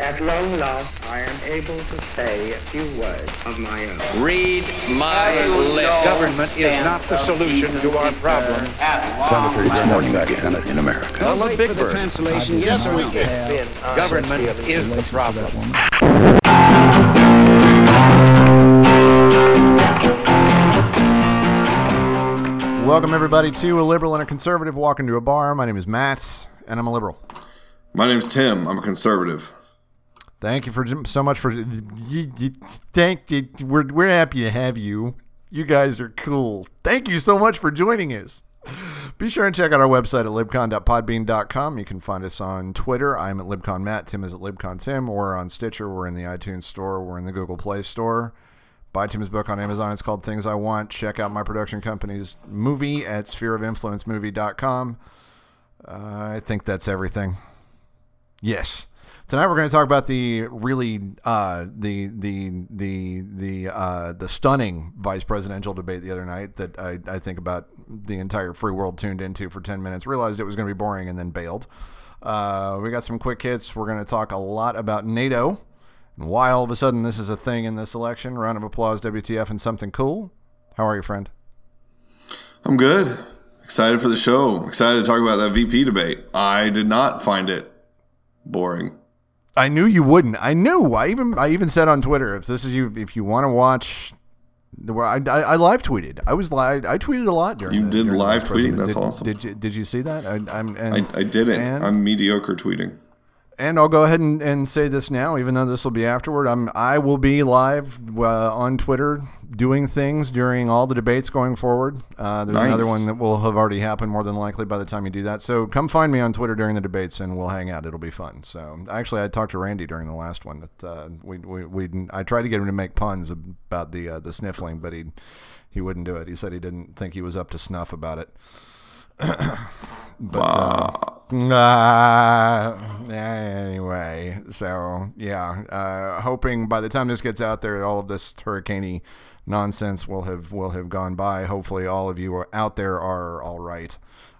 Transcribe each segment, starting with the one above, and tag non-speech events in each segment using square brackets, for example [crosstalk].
At long last, I am able to say a few words of my own. Read my lips. Government is not the solution to our problem. Cemetery good morning again in America. I love Big Bird. Yes, we can. Government is the problem. Welcome, everybody, to a liberal and a conservative walk into a bar. My name is Matt, and I'm a liberal. My name's Tim. I'm a conservative. Thank you for so much for. you- you- Thank you. We're we're happy to have you. You guys are cool. Thank you so much for joining us. Be sure and check out our website at libcon.podbean.com. You can find us on Twitter. I'm at libconmatt. Tim is at libcontim. We're on Stitcher. We're in the iTunes Store. We're in the Google Play Store. Buy Tim's book on Amazon. It's called Things I Want. Check out my production company's movie at sphereofinfluencemovie.com. Uh, I think that's everything. Yes. Tonight we're going to talk about the really uh, the the the the uh, the stunning vice presidential debate the other night that I, I think about the entire free world tuned into for ten minutes, realized it was going to be boring, and then bailed. Uh, we got some quick hits. We're going to talk a lot about NATO and why all of a sudden this is a thing in this election. Round of applause, WTF, and something cool. How are you, friend? I'm good. Excited for the show. Excited to talk about that VP debate. I did not find it boring. I knew you wouldn't. I knew. I even I even said on Twitter if this is you if you want to watch. I, I, I live tweeted. I was live. I tweeted a lot during. You the, did during live tweeting? That's did, awesome. Did you Did you see that? I, I'm. And, I, I didn't. And, I'm mediocre tweeting. And I'll go ahead and, and say this now, even though this will be afterward. I'm I will be live uh, on Twitter doing things during all the debates going forward. Uh, there's another one that will have already happened more than likely by the time you do that. So come find me on Twitter during the debates and we'll hang out. It'll be fun. So actually, I talked to Randy during the last one that uh, we, we we I tried to get him to make puns about the uh, the sniffling, but he he wouldn't do it. He said he didn't think he was up to snuff about it. [coughs] but uh, uh, anyway, so yeah, uh, hoping by the time this gets out there, all of this hurricaney nonsense will have will have gone by. Hopefully, all of you are out there are all right.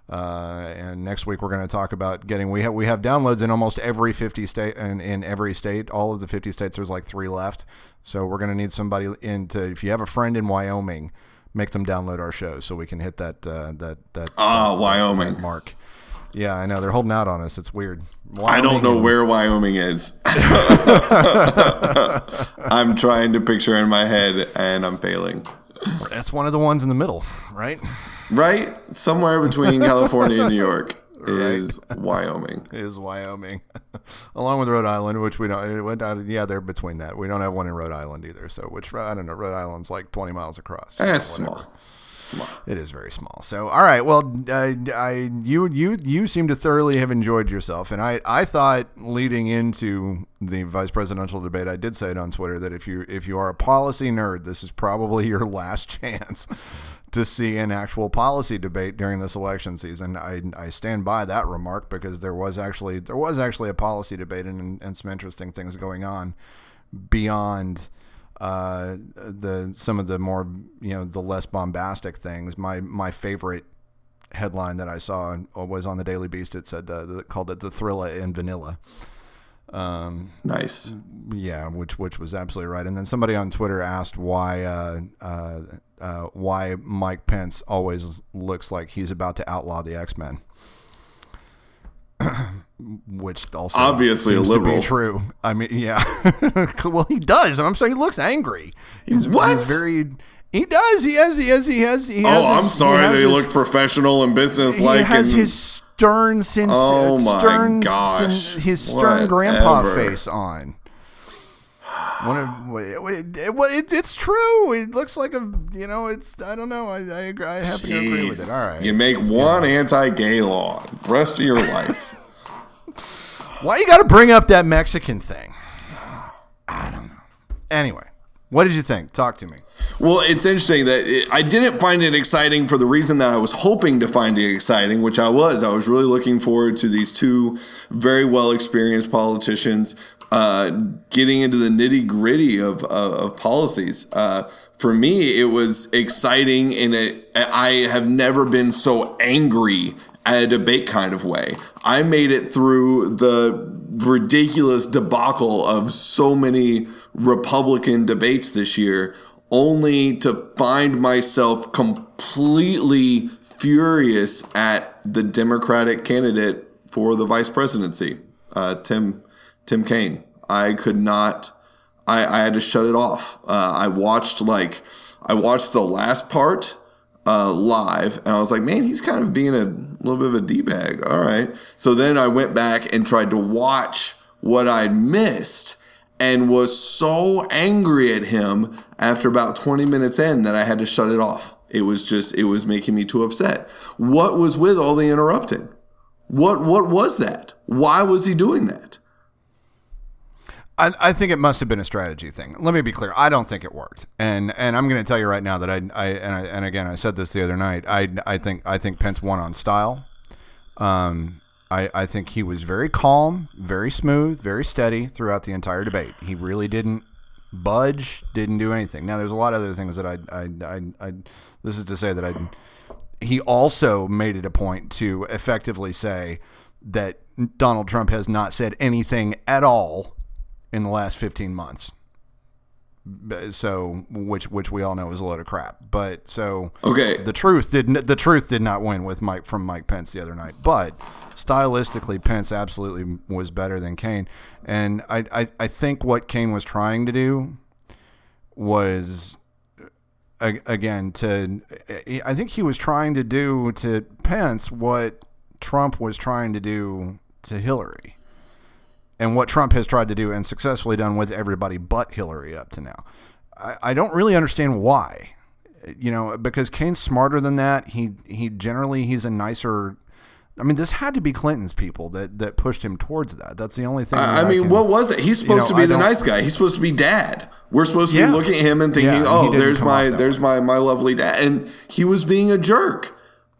Uh, and next week we're going to talk about getting we have we have downloads in almost every 50 state and in every state all of the 50 states there's like three left so we're going to need somebody in to if you have a friend in Wyoming make them download our show so we can hit that uh, that that Ah, that- Wyoming. that mark yeah I know they're holding out on us it's weird I don't know Wyoming- where Wyoming is. [laughs] I'm trying to picture in my head and I'm failing. that's one of the ones in the middle right Right? Somewhere between [laughs] California and New York is Wyoming. is Wyoming, [laughs] along with Rhode Island, which we don't. It went out, yeah, they're between that. We don't have one in Rhode Island either. So, which I don't know. Rhode Island's like twenty miles across. Eh, so That's whatever. small. It is very small. So, all right. Well, uh, I you you you seem to thoroughly have enjoyed yourself, and I I thought leading into the vice presidential debate, I did say it on Twitter that if you if you are a policy nerd, this is probably [laughs] your last chance [laughs] to see an actual policy debate during this election season. I, I stand by that remark because there was actually there was actually a policy debate and, and some interesting things going on beyond uh, the some of the more you know the less bombastic things. My my favorite headline that I saw was on the Daily Beast. It said uh, called it the Thrilla in Vanilla. Um, Nice. yeah, which which was absolutely right. And then somebody on Twitter asked why uh, uh, uh, why Mike Pence always looks like he's about to outlaw the X Men. [clears throat] Which also Obviously a seems to be liberal. true. I mean, yeah. [laughs] well, he does, and I'm saying he looks angry. He's, What? He's very. He does. He has. He has. He has. He oh, has Oh, I'm sorry has that he his- looked professional and he has and his stern, since Oh uh, my stern, gosh. sin- his stern grandpa face on. One of, it, it, it, it's true. It looks like a, you know, it's. I don't know. I, I agree. I happen to agree with it. All right. You make one anti-gay law, the rest of your life. Why you got to bring up that Mexican thing? I don't know. Anyway, what did you think? Talk to me. Well, it's interesting that it, I didn't find it exciting for the reason that I was hoping to find it exciting, which I was. I was really looking forward to these two very well experienced politicians uh, getting into the nitty gritty of, of, policies. Uh, for me, it was exciting, and it, I have never been so angry a debate kind of way. I made it through the ridiculous debacle of so many Republican debates this year, only to find myself completely furious at the Democratic candidate for the vice presidency, uh, Tim Tim Kaine. I could not. I, I had to shut it off. Uh, I watched like I watched the last part uh, live, and I was like, man, he's kind of being a little bit of a d bag. All right. So then I went back and tried to watch what I'd missed, and was so angry at him after about 20 minutes in that I had to shut it off. It was just it was making me too upset. What was with all the interrupting? What what was that? Why was he doing that? I, I think it must have been a strategy thing. Let me be clear. I don't think it worked, and and I'm going to tell you right now that I, I and I, and again I said this the other night. I I think I think Pence won on style. Um, I I think he was very calm, very smooth, very steady throughout the entire debate. He really didn't budge, didn't do anything. Now there's a lot of other things that I I I, I this is to say that I he also made it a point to effectively say that Donald Trump has not said anything at all in the last 15 months. So, which which we all know is a load of crap. But so Okay. the truth did the truth did not win with Mike from Mike Pence the other night. But stylistically, Pence absolutely was better than Kaine. And I I, I think what Kaine was trying to do was again to I think he was trying to do to Pence what Trump was trying to do to Hillary and what Trump has tried to do and successfully done with everybody but Hillary up to now. I, I don't really understand why. You know, because Kaine's smarter than that. He he generally he's a nicer I mean, this had to be Clinton's people that, that pushed him towards that. That's the only thing. I, I mean, can- what was it? He's supposed know, to be the nice guy. He's supposed to be dad. We're supposed to Yeah. be looking at him and thinking, Yeah, "Oh, there's my there's way. my my lovely dad." And he was being a jerk,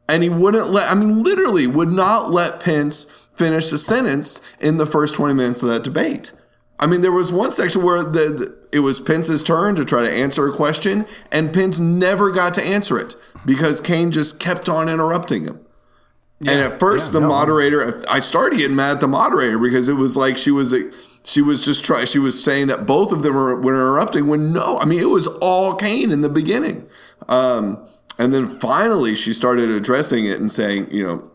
and he wouldn't let. I mean, literally, would not let Pence finish a sentence in the first twenty minutes of that debate. I mean, there was one section where the, the it was Pence's turn to try to answer a question, and Pence never got to answer it because Kaine just kept on interrupting him. and at first, yeah, the no. moderator, I started getting mad at the moderator because it was like she was she was just trying. She was saying that both of them were, were interrupting. When no, I mean it was all Kaine in the beginning, um, and then finally she started addressing it and saying, you know,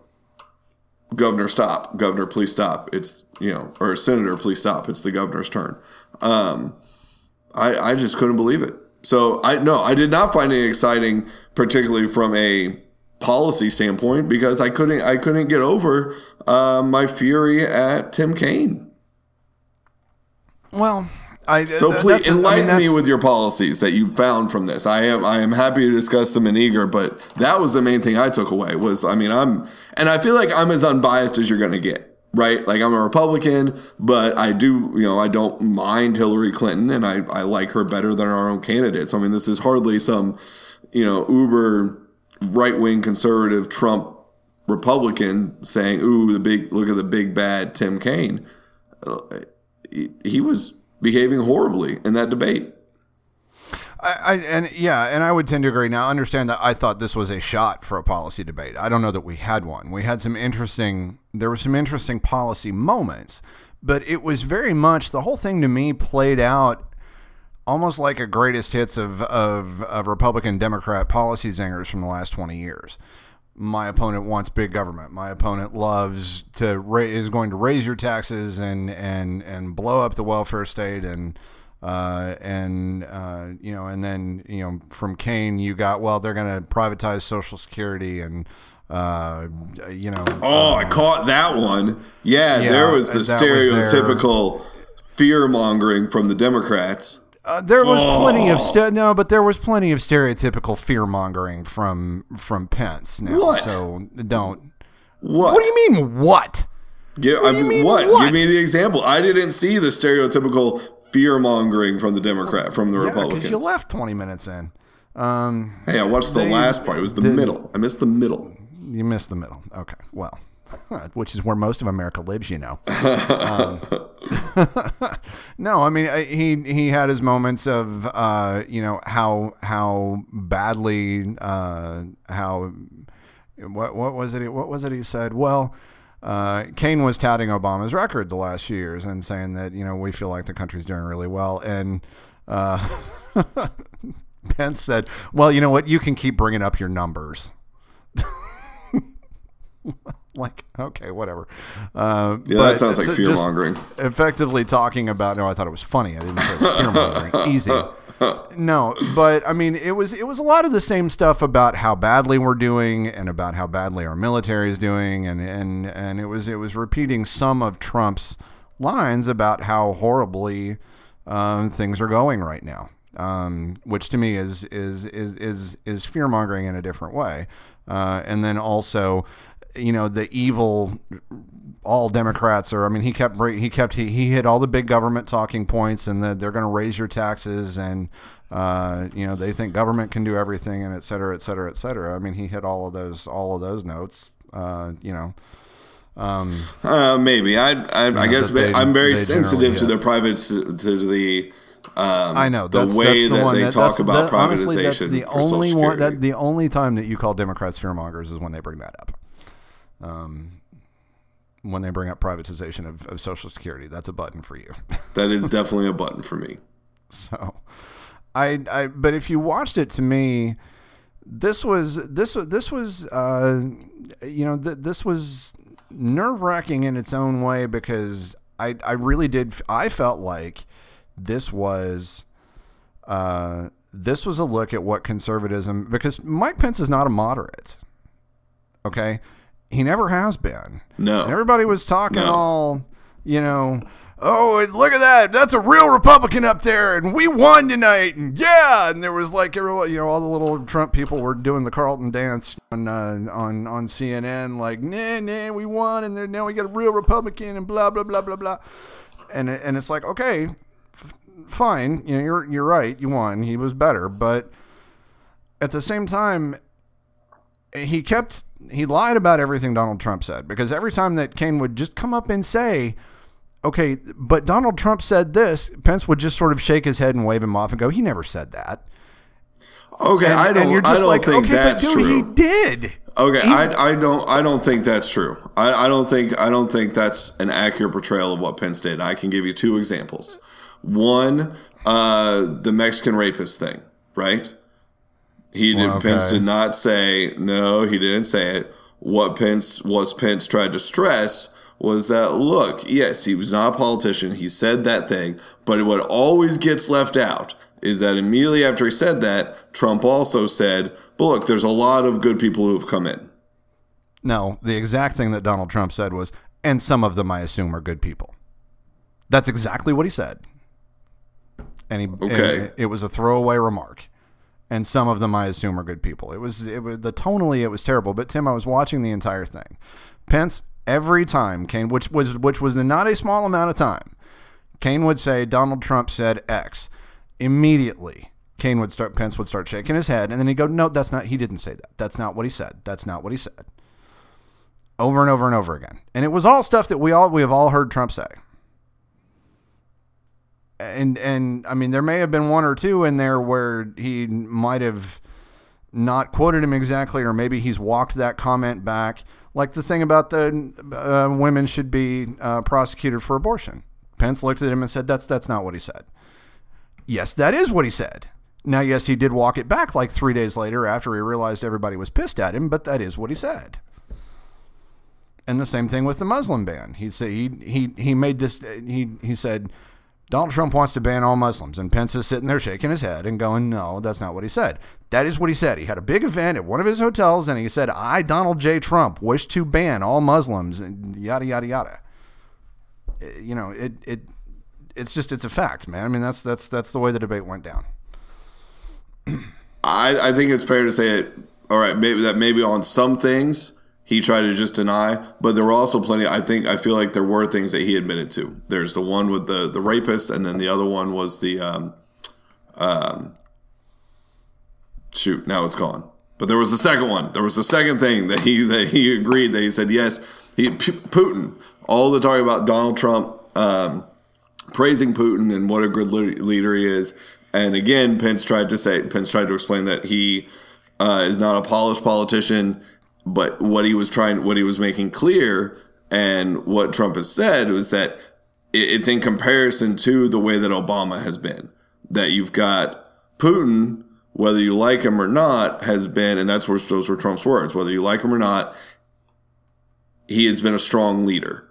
Governor, stop, Governor, please stop. It's you know, or Senator, please stop. It's the governor's turn. Um, I I just couldn't believe it. So I no, I did not find it exciting, particularly from a policy standpoint, because I couldn't I couldn't get over uh, my fury at Tim Kaine. Well, I So th- please that's- I mean, enlighten me with your policies that you found from this. I am I am happy to discuss them in eager, but that was the main thing I took away was I mean I'm and I feel like I'm as unbiased as you're going to get. Right, like I'm a Republican, but I do, you know, I don't mind Hillary Clinton, and I, I like her better than our own candidate. So I mean, this is hardly some, you know, uber right wing conservative Trump Republican saying, "Ooh, the big look at the big bad Tim Kaine." Uh, he, he was behaving horribly in that debate. I, I and yeah, and I would tend to agree. Now, understand that I thought this was a shot for a policy debate. I don't know that we had one. We had some interesting. There were some interesting policy moments, but it was very much the whole thing to me played out almost like a greatest hits of of, of Republican Democrat policy zingers from the last twenty years. My opponent wants big government. My opponent loves to ra- is going to raise your taxes and and and blow up the welfare state and uh, and uh, you know, and then you know, from Kaine, you got well, they're going to privatize Social Security, and uh, you know, Oh, I caught that one. Yeah, Yeah, there was the that was there. stereotypical fear mongering from the Democrats. Uh, there was plenty of st- no, but there was plenty of stereotypical fear mongering from from Pence. Now, What? so don't. What? What do you mean? What? Give, What I mean, mean, what? what? Give me the example. I didn't see the stereotypical fear mongering from the Democrat from the Yeah, Republicans. you left twenty minutes in. Um, hey, I watched the They last part. It was the didn't- middle. I missed the middle. you missed the middle. Okay, well, [laughs] which is where most of America lives, you know. [laughs] Um, [laughs] no, I mean I- he he had his moments of uh, you know how how badly uh, how what what was it what was it he said? Well, uh, Kaine was touting Obama's record the last few years and saying that you know we feel like the country's doing really well, and uh, Pence said, "Well, you know what? You can keep bringing up your numbers." [laughs] like, okay, whatever. Uh, Yeah, that sounds like fear mongering. Effectively talking about. No, I thought it was funny. I didn't say it was fear mongering. [laughs] Easy. No, but I mean, it was it was a lot of the same stuff about how badly we're doing and about how badly our military is doing, and and and it was it was repeating some of Trump's lines about how horribly um, things are going right now, um, which to me is is is is is fear mongering in a different way, uh, and then also, you know, the evil all Democrats are. I mean, he kept he kept he, he hit all the big government talking points, and that they're going to raise your taxes, and uh, you know they think government can do everything, and et cetera, et cetera, et cetera. I mean, he hit all of those all of those notes. Uh, you know, Uh, maybe I I, I guess they- I'm very sensitive to the private to the. Um, I know the that's, way that's the that one they that, talk about that- honestly, that's the only one that the only time that you call Democrats fearmongers is when they bring that up. Um, when they bring up privatization of, of Social Security, that's a button for you. [laughs] that is definitely a button for me. So, I, I, but if you watched it, to me, this was this was this was, uh, you know, th- this was nerve wracking in its own way because I, I really did. I felt like this was, uh, this was a look at what conservatism because Mike Pence is not a moderate. Okay, he never has been. No. And everybody was talking No. all, you know, oh, look at that. That's a real Republican up there. And we won tonight. And yeah. And there was like, everyone, you know, all the little Trump people were doing the Carlton dance on, uh, on, on CNN, like, nah, nah, we won. And then now we got a real Republican and blah, blah, blah, blah, blah. And, and it's like, okay, f- fine. You know, you're, you're right. You won. He was better. But at the same time, he kept he lied about everything Donald Trump said because every time that Kaine would just come up and say, "Okay, but Donald Trump said this," Pence would just sort of shake his head and wave him off and go, "He never said that." Okay, And, I don't. you're I just don't like, think "Okay, that's but dude, true. he did." Okay, I, I don't I don't think that's true. I, I don't think I don't think that's an accurate portrayal of what Pence did. I can give you two examples. One, uh, the Mexican rapist thing, right? He did. Well, Pence did not say no. He didn't say it. What Pence was Pence tried to stress was that look, yes, he was not a politician. He said that thing, but what always gets left out is that immediately after he said that, Trump also said, "But look, there's a lot of good people who have come in." No, the exact thing that Donald Trump said was, "And some of them, I assume, are good people." That's exactly what he said. And he, Okay. and it was a throwaway remark. And some of them, I assume, are good people. It was, it was the tonally, it was terrible. But Tim, I was watching the entire thing. Pence every time Kaine, which was which was not a small amount of time, Kaine would say Donald Trump said X. Immediately, Kaine would start. Pence would start shaking his head, and then he'd go, "No, that's not. He didn't say that. That's not what he said. That's not what he said." Over and over and over again, and it was all stuff that we all we have all heard Trump say. And and I mean, there may have been one or two in there where he might have not quoted him exactly, or maybe he's walked that comment back, like the thing about the uh, women should be uh, prosecuted for abortion. Pence looked at him and said, "That's that's not what he said." Yes, that is what he said. Now, yes, he did walk it back like three days later after he realized everybody was pissed at him, but that is what he said. And the same thing with the Muslim ban. He said he he he made this. He he said Donald Trump wants to ban all Muslims, and Pence is sitting there shaking his head and going, "No, that's not what he said. That is what he said. He had a big event at one of his hotels, and he said, "I, Donald J. Trump, wish to ban all Muslims," and yada yada yada. Uh, You know, it it it's just it's a fact, man. I mean, that's that's that's the way the debate went down. [clears throat] I, I think it's fair to say it. All right, maybe that maybe on some things he tried to just deny, but there were also plenty. I think I feel like there were things that he admitted to. There's the one with the the rapist, and then the other one was the um, um, shoot. Now it's gone. But there was the second one. There was the second thing that he that he agreed that he said yes. He P- Putin all the talk about Donald Trump. Um, praising Putin and what a good leader he is. And again, Pence tried to say, Pence tried to explain that he uh, is not a polished politician, but what he was trying, what he was making clear And what Trump has said was that it's in comparison to the way that Obama has been. That you've got Putin, whether you like him or not, has been, and that's where those were Trump's words, whether you like him or not, he has been a strong leader.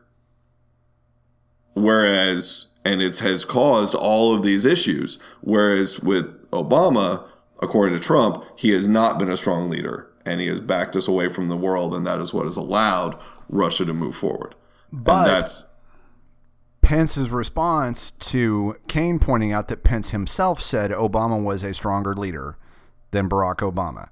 Whereas, and it has caused all of these issues. Whereas with Obama, according to Trump, he has not been a strong leader and he has backed us away from the world, and that is what has allowed Russia to move forward. But- and that's Pence's response to Kaine pointing out that Pence himself said Obama was a stronger leader than Barack Obama.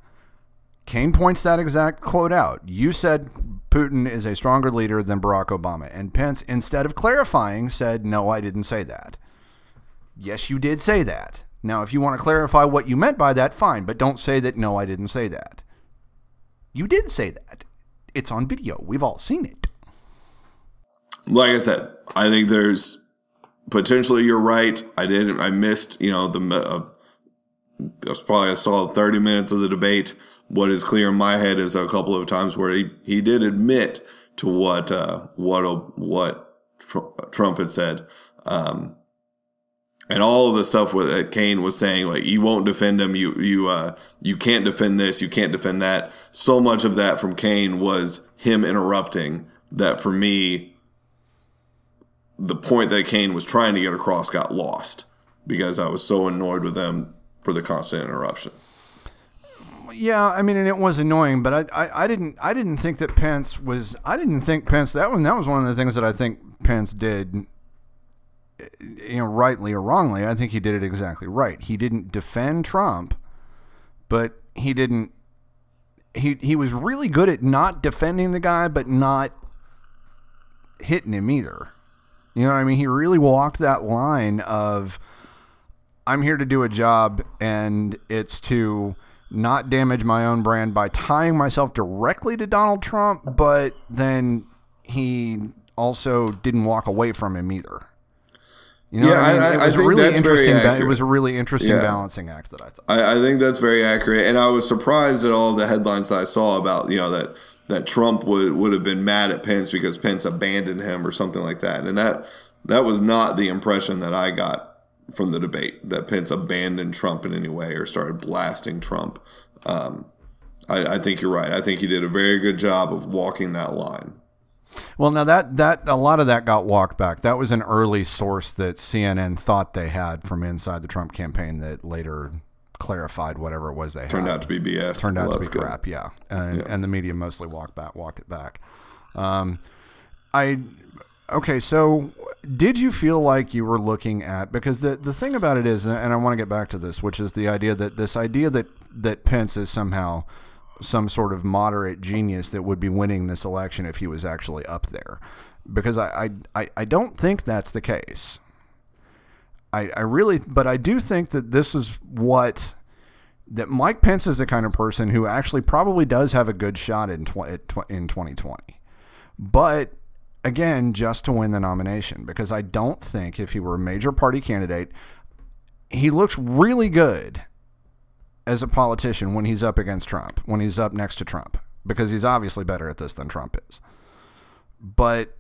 Kaine points that exact quote out. You said Putin is a stronger leader than Barack Obama. And Pence, instead of clarifying, said, No, I didn't say that. Yes, you did say that. Now, if you want to clarify what you meant by that, fine, but don't say that, No, I didn't say that. You did say that. It's on video. We've all seen it. like I said, I think there's potentially you're right. I didn't. I missed you know the uh, that's probably a solid thirty minutes of the debate. What is clear in my head is a couple of times where he, he did admit to what uh, what what Trump had said. Um, and all of the stuff that Kaine was saying, like you won't defend him, you you uh, you can't defend this, you can't defend that. So much of that from Kaine was him interrupting. That for me, the point that Kaine was trying to get across got lost because I was so annoyed with them for the constant interruption. Yeah, I mean, and it was annoying, but I, I, I didn't, I didn't think that Pence was, I didn't think Pence that one, that was one of the things that I think Pence did, you know, rightly or wrongly. I think he did it exactly right. He didn't defend Trump, but he didn't. He he was really good at not defending the guy, but not hitting him either. You know what I mean? He really walked that line of I'm here to do a job and it's to not damage my own brand by tying myself directly to Donald Trump, but then he also didn't walk away from him either. You know Yeah, I mean? I- it was a think really that's very interesting. ba- it was a really interesting Yeah. balancing act that I thought. I, I think that's very accurate, and I was surprised at all the headlines that I saw about you know that that Trump would would have been mad at Pence because Pence abandoned him or something like that, and that that was not the impression that I got from the debate that Pence abandoned Trump in any way or started blasting Trump. Um, I, I think you're right. I think he did a very good job of walking that line. Well, now that that a lot of that got walked back. That was an early source that CNN thought they had from inside the Trump campaign that later clarified whatever it was they had. Turned had. out to be BS. turned out Well, to be crap. Yeah, and and the media mostly walked back, walked it back. Um, I okay. So, did you feel like you were looking at because the the thing about it is, and I want to get back to this, which is the idea that this idea that that Pence is somehow some sort of moderate genius that would be winning this election if he was actually up there, because I I, I, don't think that's the case. I, I really, but I do think that this is what that Mike Pence is the kind of person who actually probably does have a good shot in tw- in 2020. But again, just to win the nomination because I don't think if he were a major party candidate, he looks really good as a politician when he's up against Trump, when he's up next to Trump because he's obviously better at this than Trump is. But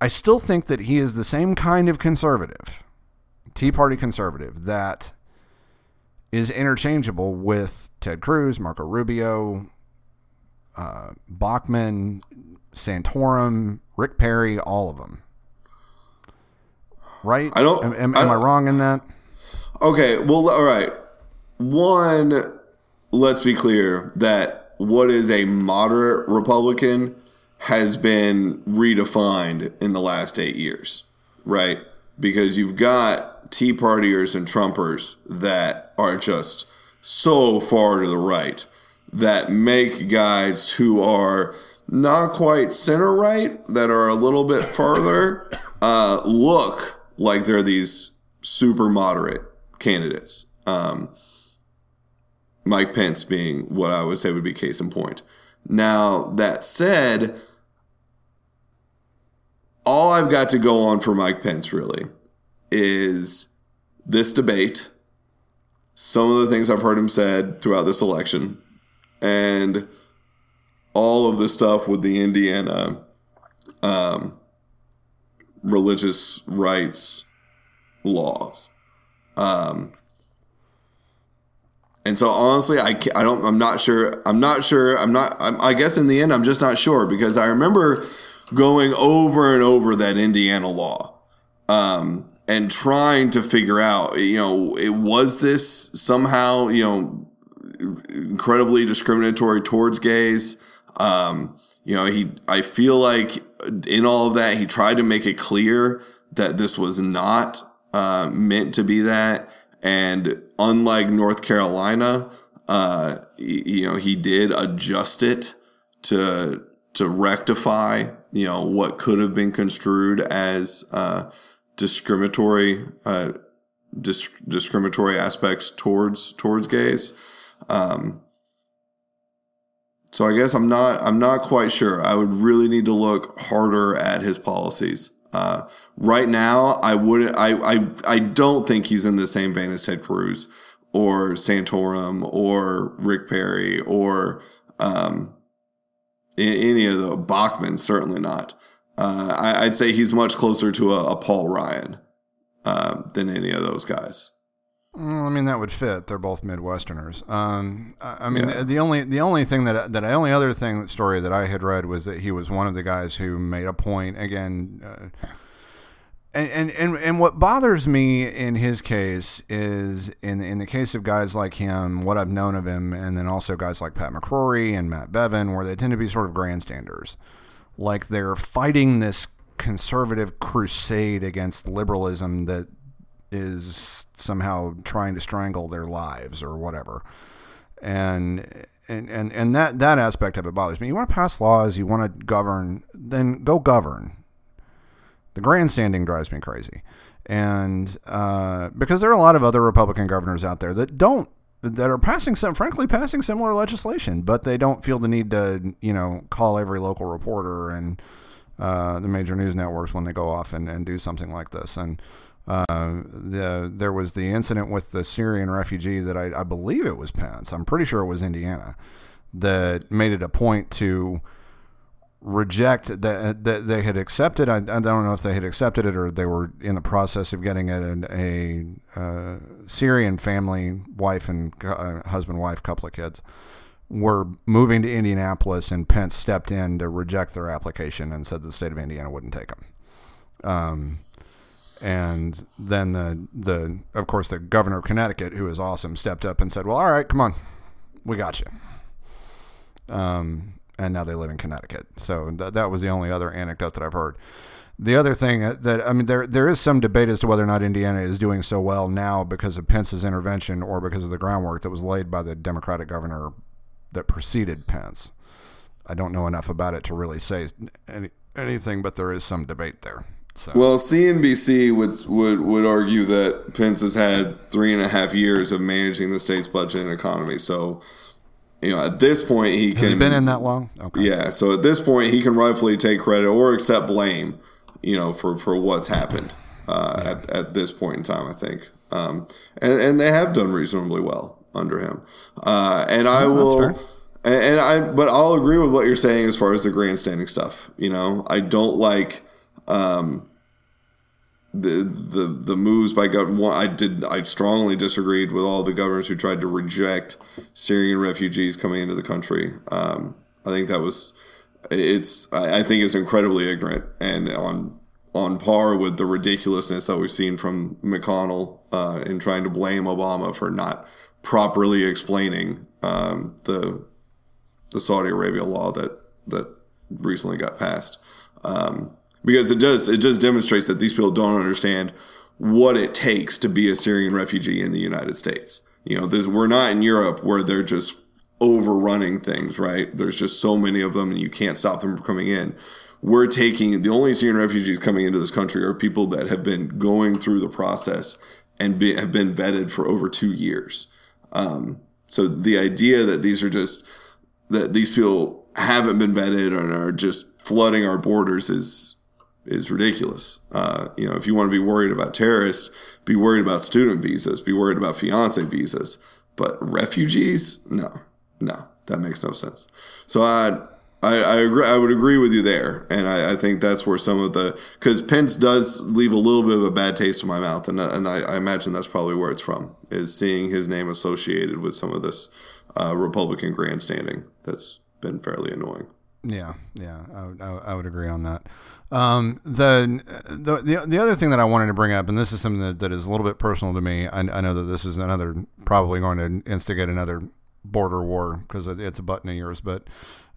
I still think that he is the same kind of conservative, Tea Party conservative that is interchangeable with Ted Cruz, Marco Rubio, uh, Bachmann, Santorum, Rick Perry, all of them. Right? I don't- Am, am, I am I don't- wrong in that? Okay, well, all right. One, let's be clear that what is a moderate Republican has been redefined in the last eight years, right? Because you've got Tea Partiers and Trumpers that are just so far to the right that make guys who are not quite center right, that are a little bit further, uh, look like they're these super moderate candidates. Um, Mike Pence being what I would say would be case in point. Now, that said, all I've got to go on for Mike Pence really is this debate, some of the things I've heard him said throughout this election, and all of the stuff with the Indiana um, religious rights laws. Um, and so honestly, I, I don't I'm not sure. I'm not sure. I'm not, I'm, I guess in the end, I'm just not sure because I remember going over and over that Indiana law, um, and trying to figure out, you know, it was this somehow, you know, incredibly discriminatory towards gays. Um, you know, he, I feel like in all of that, he tried to make it clear that this was not, uh, meant to be that. And unlike North Carolina, uh, you know, he did adjust it to, to rectify, you know, what could have been construed as, uh, discriminatory, uh, dis- discriminatory aspects towards, towards gays. Um, so I guess I'm not I'm not quite sure. I would really need to look harder at his policies. Uh, right now, I wouldn't. I, I I don't think he's in the same vein as Ted Cruz or Santorum or Rick Perry or um, any of the Bachmann. Certainly not. Uh, I, I'd say he's much closer to a, a Paul Ryan uh, than any of those guys. Well, I mean that would fit. They're both Midwesterners. Um, I, I mean Yeah. the only the only thing that that I only other thing story that I had read was that he was one of the guys who made a point again. Uh, and, and, and, and what bothers me in his case is in in the case of guys like him, what I've known of him, and then also guys like Pat McCrory and Matt Bevin, where they tend to be sort of grandstanders, like they're fighting this conservative crusade against liberalism that is somehow trying to strangle their lives or whatever. And and, and, and that, that aspect of it bothers me. You want to pass laws, you want to govern, then go govern. The grandstanding drives me crazy. And uh, because there are a lot of other Republican governors out there that don't that are passing some frankly passing similar legislation, but they don't feel the need to, you know, call every local reporter and uh, the major news networks when they go off and, and do something like this. And uh, the there was the incident with the Syrian refugee that I, I believe it was Pence. I'm pretty sure it was Indiana that made it a point to reject that that they had accepted. I, I don't know if they had accepted it or they were in the process of getting it. A uh, Syrian family, wife and uh, husband, wife, couple of kids, were moving to Indianapolis, and Pence stepped in to reject their application and said the state of Indiana wouldn't take them. Um, and then the the of course the governor of Connecticut, who is awesome, stepped up and said, "Well, all right, come on, we got you." Um, and now they live in Connecticut. So th- that was the only other anecdote that I've heard. The other thing that I mean, there there is some debate as to whether or not Indiana is doing so well now because of Pence's intervention or because of the groundwork that was laid by the Democratic governor that preceded Pence. I don't know enough about it to really say any, anything, but there is some debate there. So. Well, CNBC would would would argue that Pence has had three and a half years of managing the state's budget and economy. So, you know, at this point, he Has can he been in that long? Okay. Yeah. So at this point, he can rightfully take credit or accept blame. You know, for for what's happened uh, at at this point in time. I think, um, and and they have done reasonably well under him. Uh, and I will. And, and I, but I'll agree with what you're saying as far as the grandstanding stuff. You know, I don't like um, the the the moves by government. I did. I strongly disagreed with all the governors who tried to reject Syrian refugees coming into the country. Um, I think that was it's. I think it's incredibly ignorant and on on par with the ridiculousness that we've seen from McConnell uh, in trying to blame Obama for not properly explaining um, the the Saudi Arabia law that that recently got passed. Um, because it does it just demonstrates that these people don't understand what it takes to be a Syrian refugee in the United States. You know, this, we're not in Europe where they're just overrunning things, right? There's just so many of them and you can't stop them from coming in. We're taking the only Syrian refugees coming into this country are people that have been going through the process and be, have been vetted for over two years. Um, so the idea that these are just that these people haven't been vetted and are just flooding our borders is is ridiculous. Uh, you know, if you want to be worried about terrorists, be worried about student visas, be worried about fiance visas, but refugees, no, no, that makes no sense. So I, I, I agree. I would agree with you there, and I, I think that's where some of the because Pence does leave a little bit of a bad taste in my mouth, and and I, I imagine that's probably where it's from is seeing his name associated with some of this uh, Republican grandstanding. That's been fairly annoying. Yeah, yeah, I I I would agree on that. Um, the, the the the other thing that I wanted to bring up, and this is something that, that is a little bit personal to me. I, I know that this is another probably going to instigate another border war because it's a button of yours, but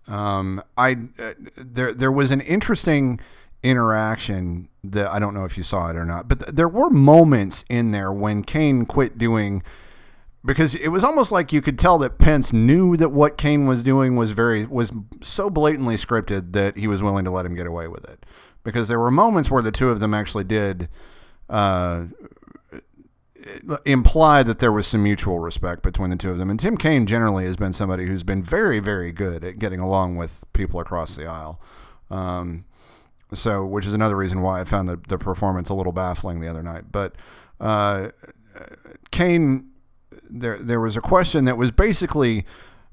um, I uh, there there was an interesting interaction that I don't know if you saw it or not, but th- there were moments in there when Kaine quit doing because it was almost like you could tell that Pence knew that what Kaine was doing was very was so blatantly scripted that he was willing to let him get away with it. Because there were moments where the two of them actually did uh, imply that there was some mutual respect between the two of them. And Tim Kaine generally has been somebody who's been very, very good at getting along with people across the aisle. Um, so, which is another reason why I found the, the performance a little baffling the other night. But uh, Kaine, there there was a question that was basically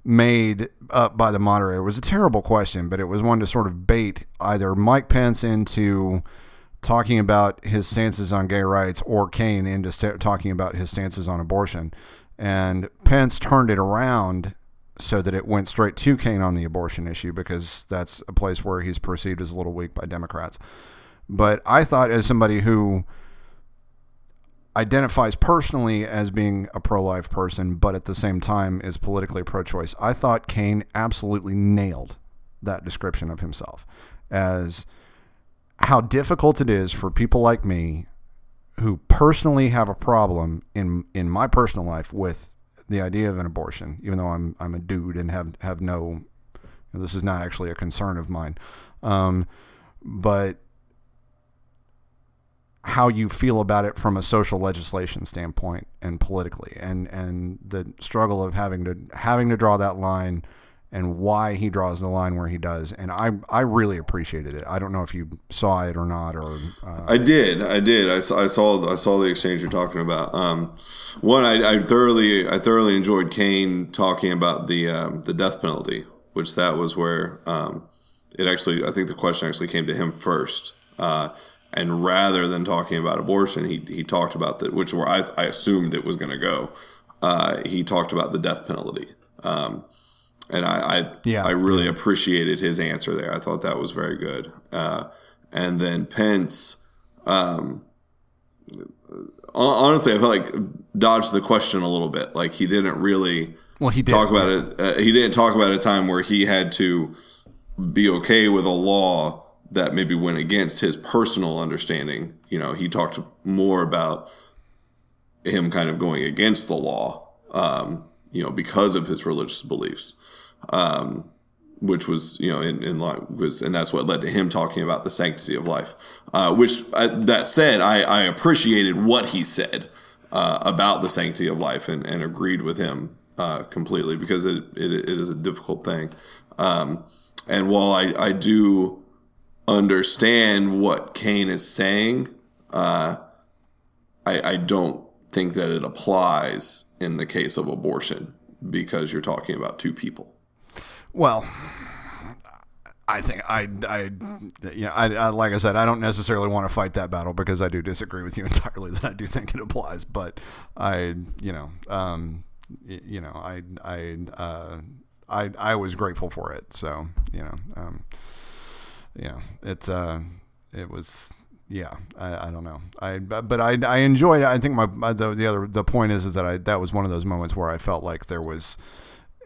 made up by the moderator. It was a terrible question, but it was one to sort of bait either Mike Pence into talking about his stances on gay rights or Kaine into sta- talking about his stances on abortion. And Pence turned it around so that it went straight to Kaine on the abortion issue because that's a place where he's perceived as a little weak by Democrats. But I thought, as somebody who identifies personally as being a pro life person, but at the same time is politically pro choice, I thought Kaine absolutely nailed that description of himself as how difficult it is for people like me who personally have a problem in in my personal life with the idea of an abortion, even though I'm I'm a dude and have have no this is not actually a concern of mine. Um, but how you feel about it from a social legislation standpoint and politically and and the struggle of having to having to draw that line and why he draws the line where he does and I I really appreciated it. I don't know if you saw it or not or uh, I did, I did. I saw, I saw, I saw the exchange you're talking about. Um, one, I, I thoroughly, I thoroughly enjoyed Kaine talking about the um, the death penalty, which that was where um, it actually. I think the question actually came to him first, uh, and rather than talking about abortion, he he talked about that, which where I, I assumed it was going to go. Uh, he talked about the death penalty. Um, and I, I, Yeah. I really appreciated his answer there. I thought that was very good. Uh, and then Pence, um, honestly, I felt like dodged the question a little bit. Like he didn't really well he did talk about it. Uh, he didn't talk about a time where he had to be okay with a law that maybe went against his personal understanding. You know, he talked more about him kind of going against the law, um, you know, because of his religious beliefs, um, which was, you know, in, in line was, and that's what led to him talking about the sanctity of life. Uh, which uh, that said, I, I appreciated what he said uh, about the sanctity of life and, and agreed with him uh, completely because it, it, it is a difficult thing. Um, and while I, I do understand what Kaine is saying, uh, I, I don't think that it applies in the case of abortion because you're talking about two people. Well, I think I, I, yeah, I, I, like I said, I don't necessarily want to fight that battle because I do disagree with you [laughs] entirely that I do think it applies. But I, you know, um, you know, I, I, uh, I, I was grateful for it. So, you know, um, yeah, it, uh, it was, yeah, I, I don't know. I, but I, I enjoyed it. I think my, the, the other, the point is, is that I, that was one of those moments where I felt like there was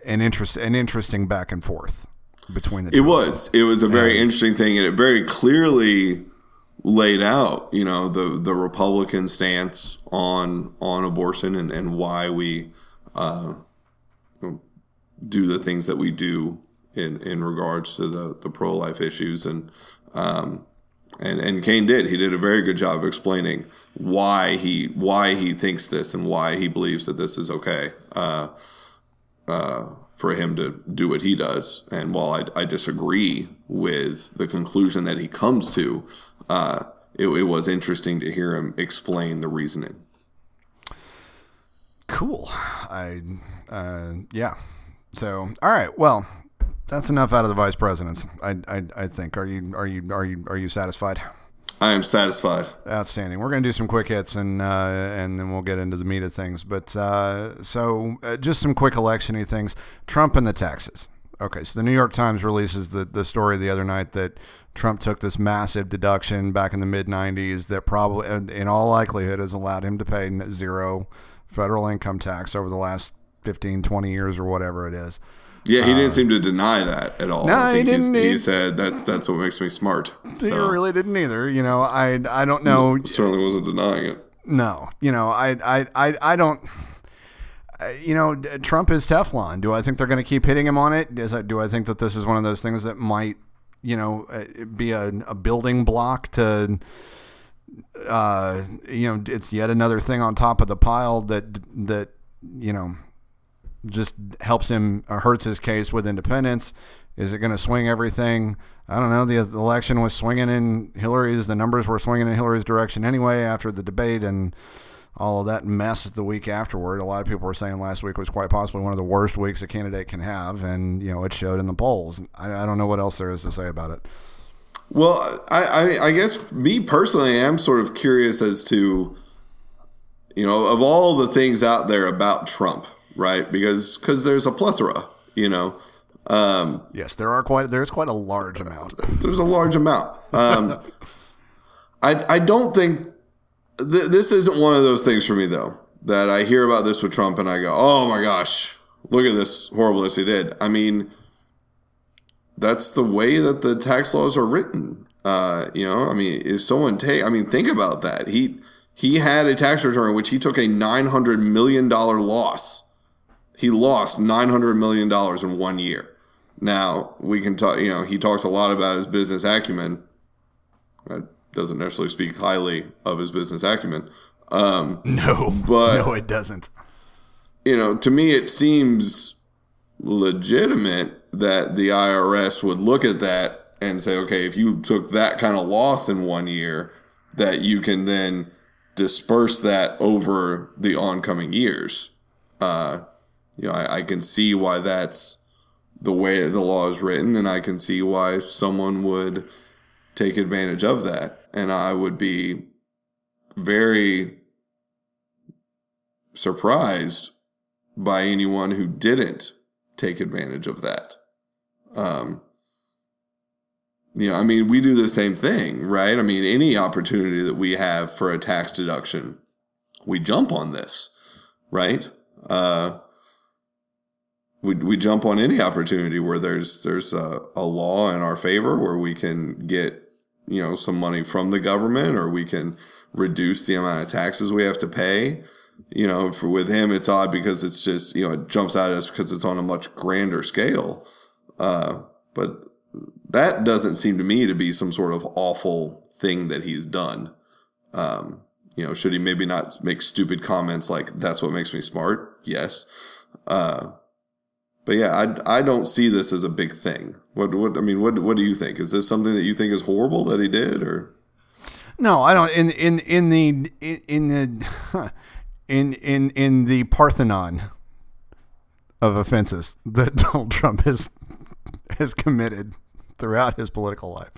an interest, an interesting back and forth between the two. It was. It was a very interesting thing, and it very clearly laid out, you know, the the Republican stance on on abortion and, and why we uh, do the things that we do in in regards to the the pro life issues and um, and and Kaine did. He did a very good job of explaining why he why he thinks this and why he believes that this is okay. Uh, uh, for him to do what he does. And while I, I disagree with the conclusion that he comes to, uh, it, it was interesting to hear him explain the reasoning. Cool. I, uh, yeah. So, all right. Well, That's enough out of the vice presidents. I, I, I think. Are you are you are you are you satisfied? I am satisfied. Outstanding. We're going to do some quick hits and uh, and then we'll get into the meat of things. But uh, so uh, just some quick electiony things. Trump and the taxes. Okay, so the New York Times releases the the story the other night that Trump took this massive deduction back in the mid '90s that probably, in all likelihood, has allowed him to pay zero federal income tax over the last 15, 20 years or whatever it is. Yeah, he didn't seem to deny that at all. no, I think he didn't. He said that's that's what makes me smart. He really didn't either. You know, I I don't know. certainly wasn't denying it. No, you know, I, I, I, I don't. You know, Trump is Teflon. Do I think they're going to keep hitting him on it? Is I, do I think that this is one of those things that might, you know, uh, be a, a building block to, uh, you know, it's yet another thing on top of the pile that that you know just helps him or hurts his case with independents? Is it going to swing everything? I don't know. The election was swinging in Hillary's. The numbers were swinging in Hillary's direction anyway after the debate and all of that mess the week afterward. A lot of people were saying last week was quite possibly one of the worst weeks a candidate can have, and you know it showed in the polls. I, I don't know what else there is to say about it. Well, I, I, I guess me personally, I am sort of curious as to, you know, of all the things out there about Trump, right? Because because there's a plethora, you know, um, Yes, there are quite there's quite a large amount. there's a large amount. Um, [laughs] I I don't think th- this isn't one of those things for me though that I hear about this with Trump and I go, oh my gosh, look at this horribleness he did. I mean, that's the way that the tax laws are written. Uh, you know, I mean, if someone take, I mean, think about that. He he had a tax return in which he took a nine hundred million dollar loss. He lost nine hundred million dollars in one year. Now we can talk. You know, he talks a lot about his business acumen. That doesn't necessarily speak highly of his business acumen. Um, [laughs] No, But- no, it doesn't. you know, to me, it seems legitimate that the IRS would look at that and say, okay, if you took that kind of loss in one year, that you can then disperse that over the oncoming years. Uh, you know, I, I can see why that's the way the law is written, and I can see why someone would take advantage of that. And I would be very surprised by anyone who didn't take advantage of that. Um, you know, I mean, we do the same thing, right? I mean, any opportunity that we have for a tax deduction, we jump on this, right? Uh, we, we jump on any opportunity where there's there's a, a law in our favor where we can get you know some money from the government or we can reduce the amount of taxes we have to pay you know, for with him, it's odd because it's just, you know, it jumps out at us because it's on a much grander scale. Uh, but that doesn't seem to me to be some sort of awful thing that he's done. Um, you know, should he maybe not make stupid comments like that's what makes me smart? Yes. Uh, but yeah, I, I don't see this as a big thing. What, what, I mean, what, what do you think? Is this something that you think is horrible that he did or? No, I don't. In in in the in, the [laughs] in in in the Parthenon of offenses that [laughs] Donald Trump has has committed throughout his political life,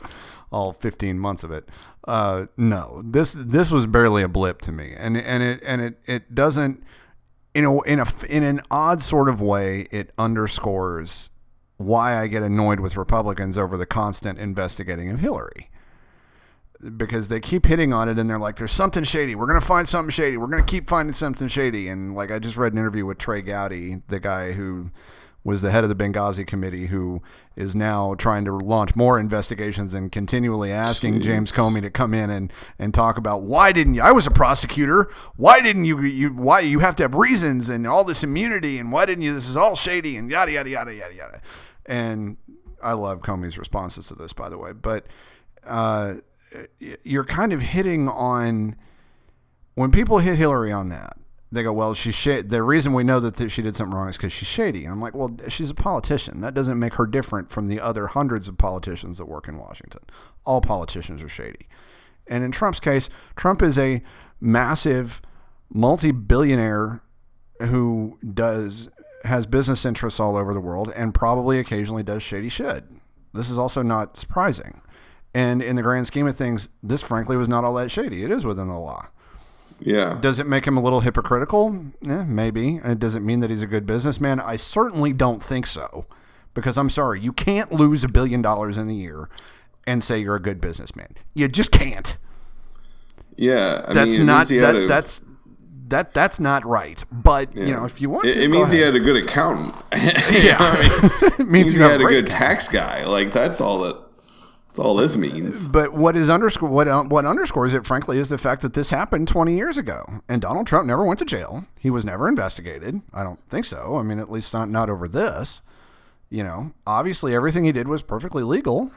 all 15 months of it. Uh, no, this this was barely a blip to me, and and it and it it doesn't in a in a in an odd sort of way it underscores why I get annoyed with Republicans over the constant investigating of Hillary because they keep hitting on it and they're like, there's something shady. We're going to find something shady. We're going to keep finding something shady. And like, I just read an interview with Trey Gowdy, the guy who was the head of the Benghazi committee, who is now trying to launch more investigations and continually asking James Comey to come in and, and talk about why didn't you, I was a prosecutor. Why didn't you, you, why you have to have reasons and all this immunity and why didn't you, this is all shady and yada, yada, yada, yada, yada. And I love Comey's responses to this, by the way, but, uh, you're kind of hitting on when people hit Hillary on that. They go, well, she's sh- the reason we know that th- she did something wrong is because she's shady. And I'm like, well, she's a politician. That doesn't make her different from the other hundreds of politicians that work in Washington. All politicians are shady. And in Trump's case, Trump is a massive multi-billionaire who does has business interests all over the world and probably occasionally does shady shit. This is also not surprising. And in the grand scheme of things, this frankly was not all that shady. It is within the law. Yeah. Does it make him a little hypocritical? Eh, maybe. It mean that he's a good businessman? I certainly don't think so. Because I'm sorry, you can't lose a billion dollars in a year and say you're a good businessman. You just can't. Yeah. I That's mean, not means he had that, a- that's that that's not right. But you know, if you want, it, to, it means he had a good accountant. [laughs] yeah, it [laughs] It means means he had a great good tax guy. Like that's all that. That's all this means. But what is underscore what uh, what underscores it, frankly, is the fact that this happened 20 years ago, and Donald Trump never went to jail. He was never investigated. I don't think so. I mean, at least not not over this. You know, obviously everything he did was perfectly legal.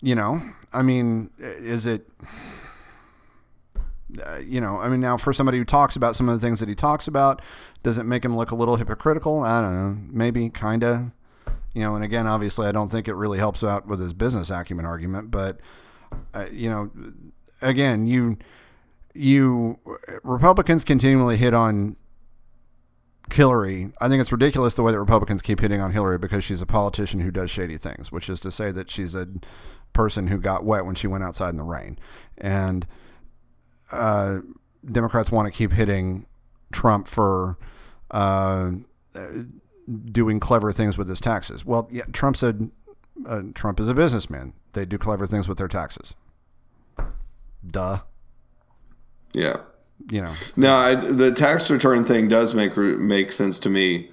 You know, I mean, is it? Uh, you know, I mean, now for somebody who talks about some of the things that he talks about, does it make him look a little hypocritical? I don't know. Maybe, kind of. You know, and again, obviously, I don't think it really helps out with his business acumen argument, but uh, you know, again, you you Republicans continually hit on Hillary. I think it's ridiculous the way that Republicans keep hitting on Hillary because she's a politician who does shady things, which is to say that she's a person who got wet when she went outside in the rain, and uh, Democrats want to keep hitting Trump for. Uh, doing clever things with his taxes. Well, yeah, Trump said uh, Trump is a businessman. They do clever things with their taxes. Duh. Yeah. You know. No, I, the tax return thing does make make sense to me.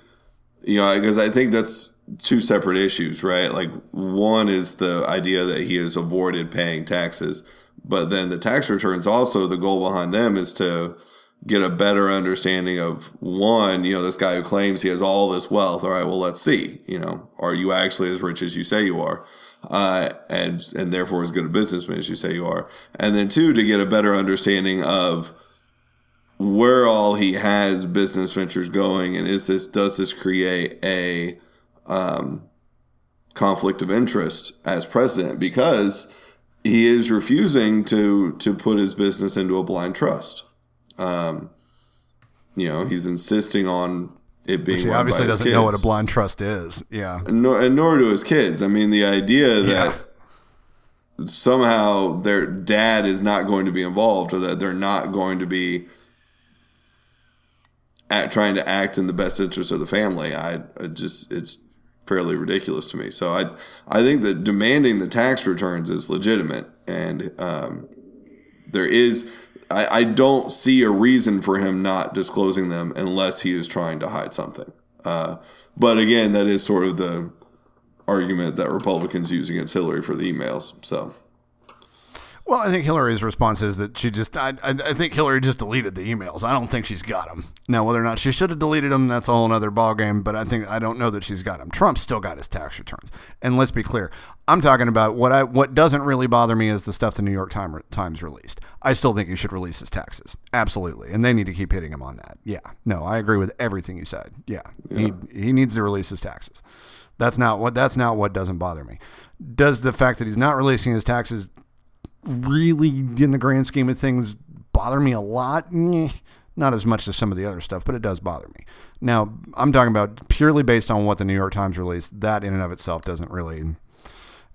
You know, because I think that's two separate issues, right? Like one is the idea that he has avoided paying taxes, but then the tax returns also the goal behind them is to get a better understanding of one, you know, this guy who claims he has all this wealth. All right, well, let's see. You know, are you actually as rich as you say you are? Uh, and and therefore as good a businessman as you say you are. And then two, to get a better understanding of where all he has business ventures going, and is this does this create a um, conflict of interest as president because he is refusing to to put his business into a blind trust. Um, you know, he's insisting on it being. Which he obviously doesn't know what a blind trust is. Yeah. And nor, and nor do his kids. I mean, the idea that somehow their dad is not going to be involved or that they're not going to be at trying to act in the best interest of the family, I, I just it's fairly ridiculous to me. So I I think that demanding the tax returns is legitimate, and um, there is. I, I don't see a reason for him not disclosing them unless he is trying to hide something. Uh, but again, that is sort of the argument that Republicans use against Hillary for the emails. So Well, I think Hillary's response is that she just, I, I, I think Hillary just deleted the emails. I don't think she's got them. Now, whether or not she should have deleted them, that's a whole other ballgame, but I think, I don't know that she's got them. Trump still got his tax returns. And let's be clear, I'm talking about what I, what doesn't really bother me is the stuff the New York Time, Times released. I still think he should release his taxes. Absolutely. And they need to keep hitting him on that. Yeah. No, I agree with everything you said. Yeah. He, he needs to release his taxes. That's not what, that's not what doesn't bother me. Does the fact that he's not releasing his taxes really, in the grand scheme of things, bother me a lot. Not as much as some of the other stuff, but it does bother me. Now, I'm talking about purely based on what the New York Times released. That in and of itself doesn't really,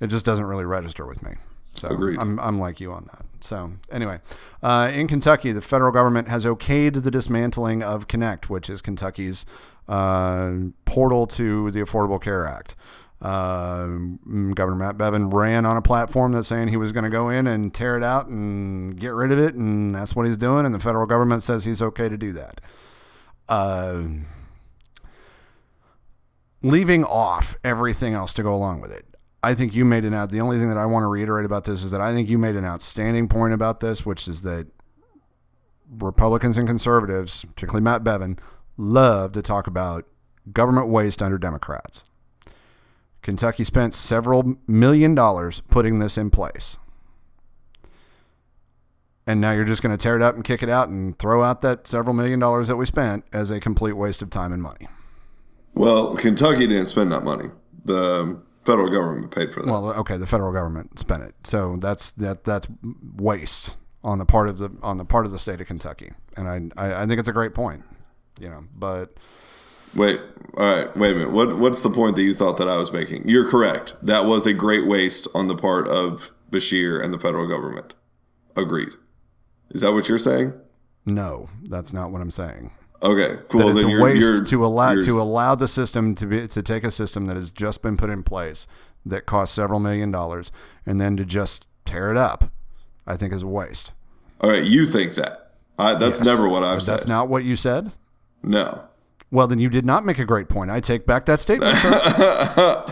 it just doesn't really register with me. So Agreed. I'm, I'm like you on that. So anyway, uh, in Kentucky, the federal government has okayed the dismantling of Connect, which is Kentucky's uh, portal to the Affordable Care Act. Uh, Governor Matt Bevin ran on a platform that's saying he was going to go in and tear it out and get rid of it, and that's what he's doing. And the federal government says he's okay to do that. Uh, leaving off everything else to go along with it. I think you made an out. The only thing that I want to reiterate about this is that I think you made an outstanding point about this, which is that Republicans and conservatives, particularly Matt Bevin, love to talk about government waste under Democrats. Kentucky spent several million dollars putting this in place. And now you're just going to tear it up and kick it out and throw out that several million dollars that we spent as a complete waste of time and money. well, Kentucky didn't spend that money. The federal government paid for that. Well, okay, the federal government spent it, so that's that that's waste on the part of the on the part of the state of Kentucky, and I I, I think it's a great point, you know, but Wait, all right, wait a minute. What what's the point that you thought that I was making? You're correct. That was a great waste on the part of Beshear and the federal government. Agreed. Is that what you're saying? No, that's not what I'm saying. Okay, cool. that it's then a you're, waste you're- to allow you're- to allow the system to be to take a system that has just been put in place that costs several million dollars and then to just tear it up. I think is a waste. All right, you think that? I, that's Yes. never what I've But said. That's not what you said. no. Well, then you did not make a great point. I take back that statement. sir. [laughs]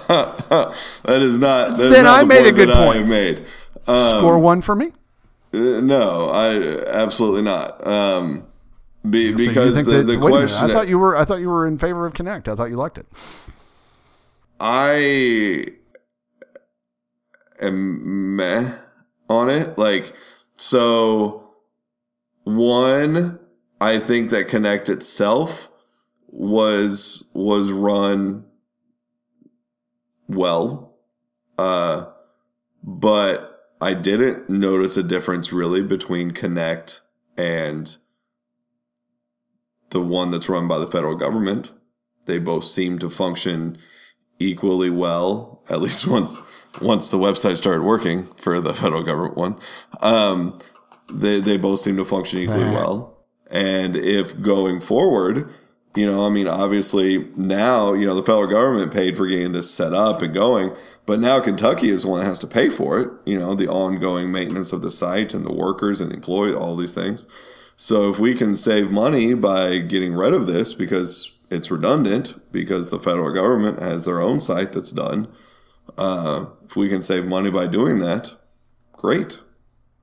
that is not. That is Then not I the made a good that I point. made. Um, Score one for me. Uh, No, I absolutely not. Um, be, So because the, that- the a minute, question I thought you were. I thought you were in favor of Connect. I thought you liked it. I am meh on it. Like, so one, I think that Connect itself was was run well, uh, but I didn't notice a difference really between Connect and the one that's run by the federal government. They both seem to function equally well, at least [laughs] once once the website started working for the federal government one. Um, they they both seem to function equally well. And if going forward, you know, I mean, obviously now, you know, the federal government paid for getting this set up and going, but now Kentucky is one that has to pay for it, you know, the ongoing maintenance of the site and the workers and the employee, all these things. So if we can save money by getting rid of this because it's redundant, because the federal government has their own site that's done, uh, if we can save money by doing that, great.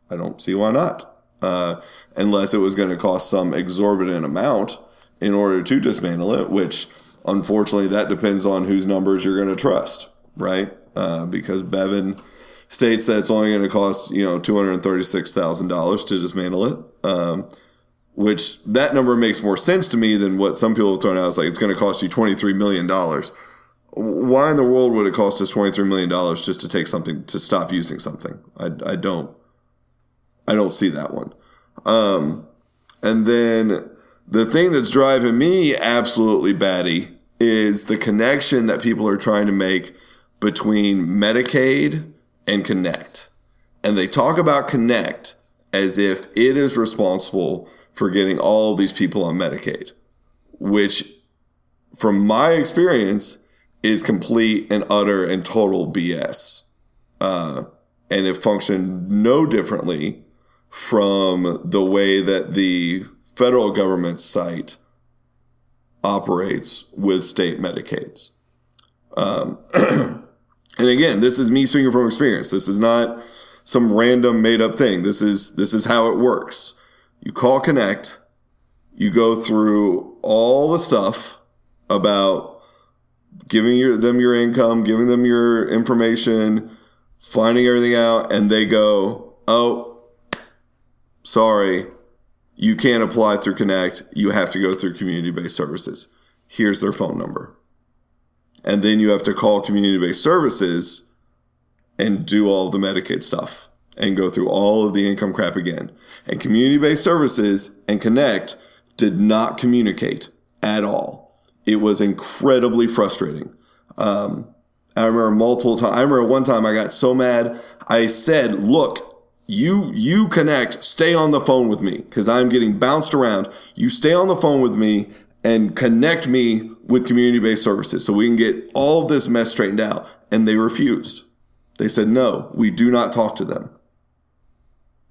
I don't see why not. Uh, unless it was going to cost some exorbitant amount in order to dismantle it, which unfortunately that depends on whose numbers you're going to trust, right? Uh, because Bevin states that it's only going to cost you know two hundred thirty six thousand dollars to dismantle it. Um, which that number makes more sense to me than what some people have thrown out. It's like it's going to cost you twenty three million dollars. Why in the world would it cost us twenty three million dollars just to take something to stop using something? I, I don't I don't see that one. Um, and then the thing that's driving me absolutely batty is the connection that people are trying to make between Medicaid and Connect. And they talk about Connect as if it is responsible for getting all these people on Medicaid, which, from my experience, is complete and utter and total BS. Uh, and it functioned no differently from the way that the federal government site operates with state Medicaids. Um, [clears throat] and again, this is me speaking from experience. This is not some random made up thing. This is this is how it works. You call Connect, you go through all the stuff about giving your, them your income, giving them your information, finding everything out, and they go, "Oh, sorry, you can't apply through Connect. You have to go through community based services. Here's their phone number. And then you have to call community based services and do all the Medicaid stuff and go through all of the income crap again. And community based services and Connect did not communicate at all. It was incredibly frustrating. Um, I remember multiple times. I remember one time I got so mad. I said, "Look, you you connect. Stay on the phone with me because I'm getting bounced around. You stay on the phone with me and connect me with community-based services so we can get all of this mess straightened out." And they refused. They said, "No, we do not talk to them."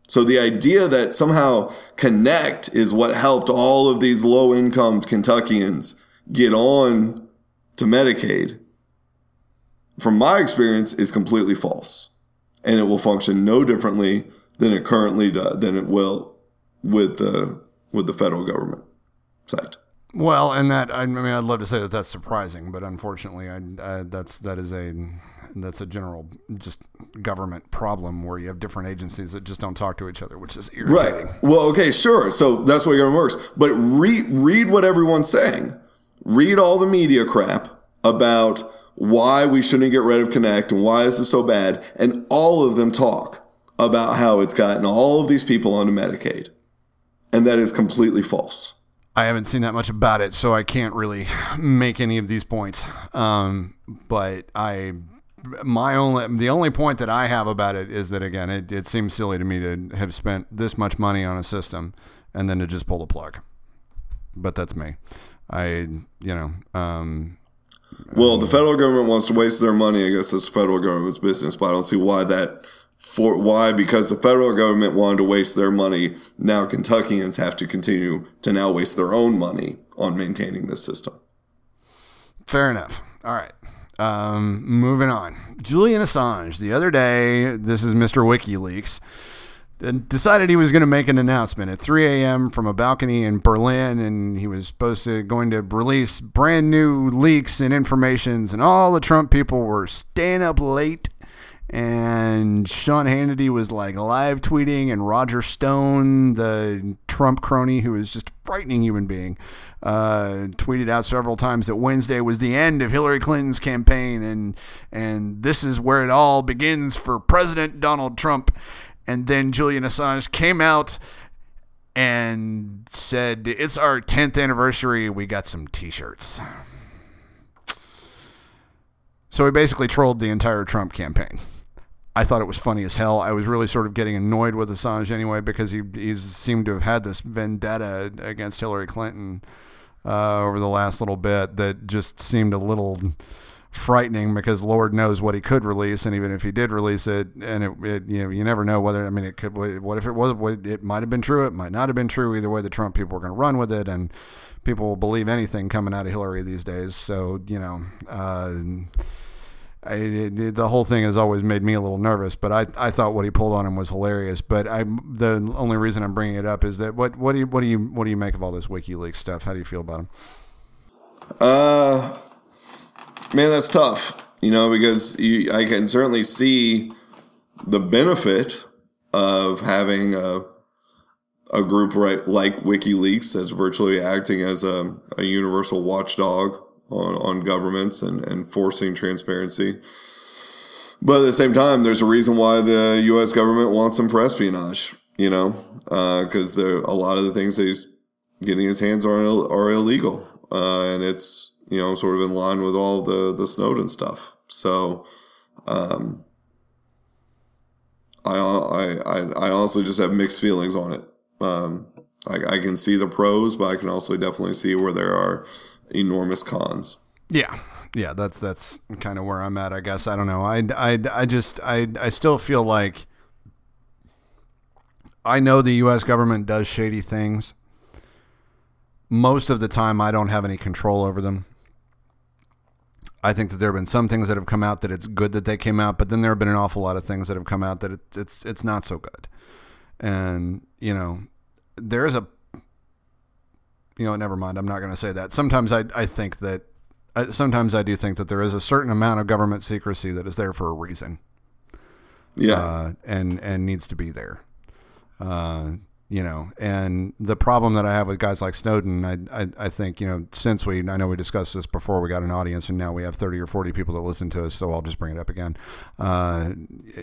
So the idea that somehow Connect is what helped all of these low-income Kentuckians get on to Medicaid from my experience, is completely false, and it will function no differently than it currently does than it will with the with the federal government side. Well, and that I mean, I'd love to say that that's surprising, but unfortunately, I, I that's that is a that's a general just government problem where you have different agencies that just don't talk to each other, which is irritating. Right. Well, okay, sure. So that's what government works. But read read what everyone's saying. Read all the media crap about why we shouldn't get rid of Connect and why is is so bad, and all of them talk about how it's gotten all of these people onto Medicaid, and that is completely false. I haven't seen that much about it, so I can't really make any of these points. Um, but I, my only, the only point that I have about it is that again, it, it seems silly to me to have spent this much money on a system and then to just pull the plug. But that's me. I, you know, um, Well, the federal government wants to waste their money. I guess it's federal government's business, but I don't see why that. For why? Because the federal government wanted to waste their money. Now Kentuckians have to continue to now waste their own money on maintaining this system. Fair enough. All right. Um, moving on. Julian Assange, the other day, this is Mr. WikiLeaks, decided he was going to make an announcement at 3 a.m. from a balcony in Berlin, and he was supposed to going to release brand new leaks and informations, and all the Trump people were staying up late. And Sean Hannity was like live tweeting, and Roger Stone, the Trump crony who is just a frightening human being, uh, tweeted out several times that Wednesday was the end of Hillary Clinton's campaign, and and this is where it all begins for President Donald Trump. And then Julian Assange came out and said, "It's our 10th anniversary. We got some T-shirts." So he basically trolled the entire Trump campaign. I thought it was funny as hell. I was really sort of getting annoyed with Assange anyway because he he's seemed to have had this vendetta against Hillary Clinton uh, over the last little bit that just seemed a little frightening because Lord knows what he could release, and even if he did release it, and it, it you know you never know whether I mean it could what if it was it might have been true, it might not have been true. Either way, the Trump people were going to run with it, and people will believe anything coming out of Hillary these days. So you know. Uh, I, it, the whole thing has always made me a little nervous, but I, I thought what he pulled on him was hilarious. But I the only reason I'm bringing it up is that what what do you what do you what do you make of all this WikiLeaks stuff? How do you feel about him? Uh, man, that's tough. You know, because you, I can certainly see the benefit of having a a group right like WikiLeaks that's virtually acting as a, a universal watchdog on, on governments and, and forcing transparency. But at the same time, there's a reason why the U.S. government wants him for espionage, you know, because uh, there a lot of the things that he's getting his hands on are, are illegal, uh, and it's you know sort of in line with all the the Snowden stuff. So, um, I I I honestly just have mixed feelings on it. Um, I, I can see the pros, but I can also definitely see where there are enormous cons. Yeah. Yeah, that's that's kind of where I'm at, I guess. I don't know. I, I, I just I I still feel like I know the US government does shady things. Most of the time I don't have any control over them. I think that there have been some things that have come out that it's good that they came out, but then there have been an awful lot of things that have come out that it, it's it's not so good. And, you know, there is a you know, never mind. I'm not going to say that. Sometimes I, I think that, uh, sometimes I do think that there is a certain amount of government secrecy that is there for a reason. Yeah. Uh, and, and needs to be there. Uh, you know, and the problem that I have with guys like Snowden, I, I, I think, you know, since we, I know we discussed this before we got an audience and now we have 30 or 40 people that listen to us. So I'll just bring it up again. Uh,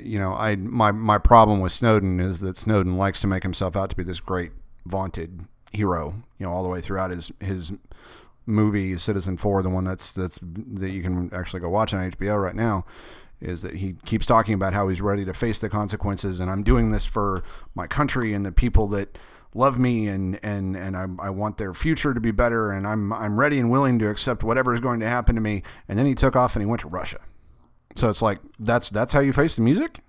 you know, I, my, my problem with Snowden is that Snowden likes to make himself out to be this great vaunted hero, you know, all the way throughout his his movie Citizenfour, the one that's that's that you can actually go watch on HBO right now, is that he keeps talking about how he's ready to face the consequences, and I'm doing this for my country and the people that love me, and and and I, I want their future to be better, and I'm I'm ready and willing to accept whatever is going to happen to me. And then he took off and he went to Russia. So it's like that's that's how you face the music.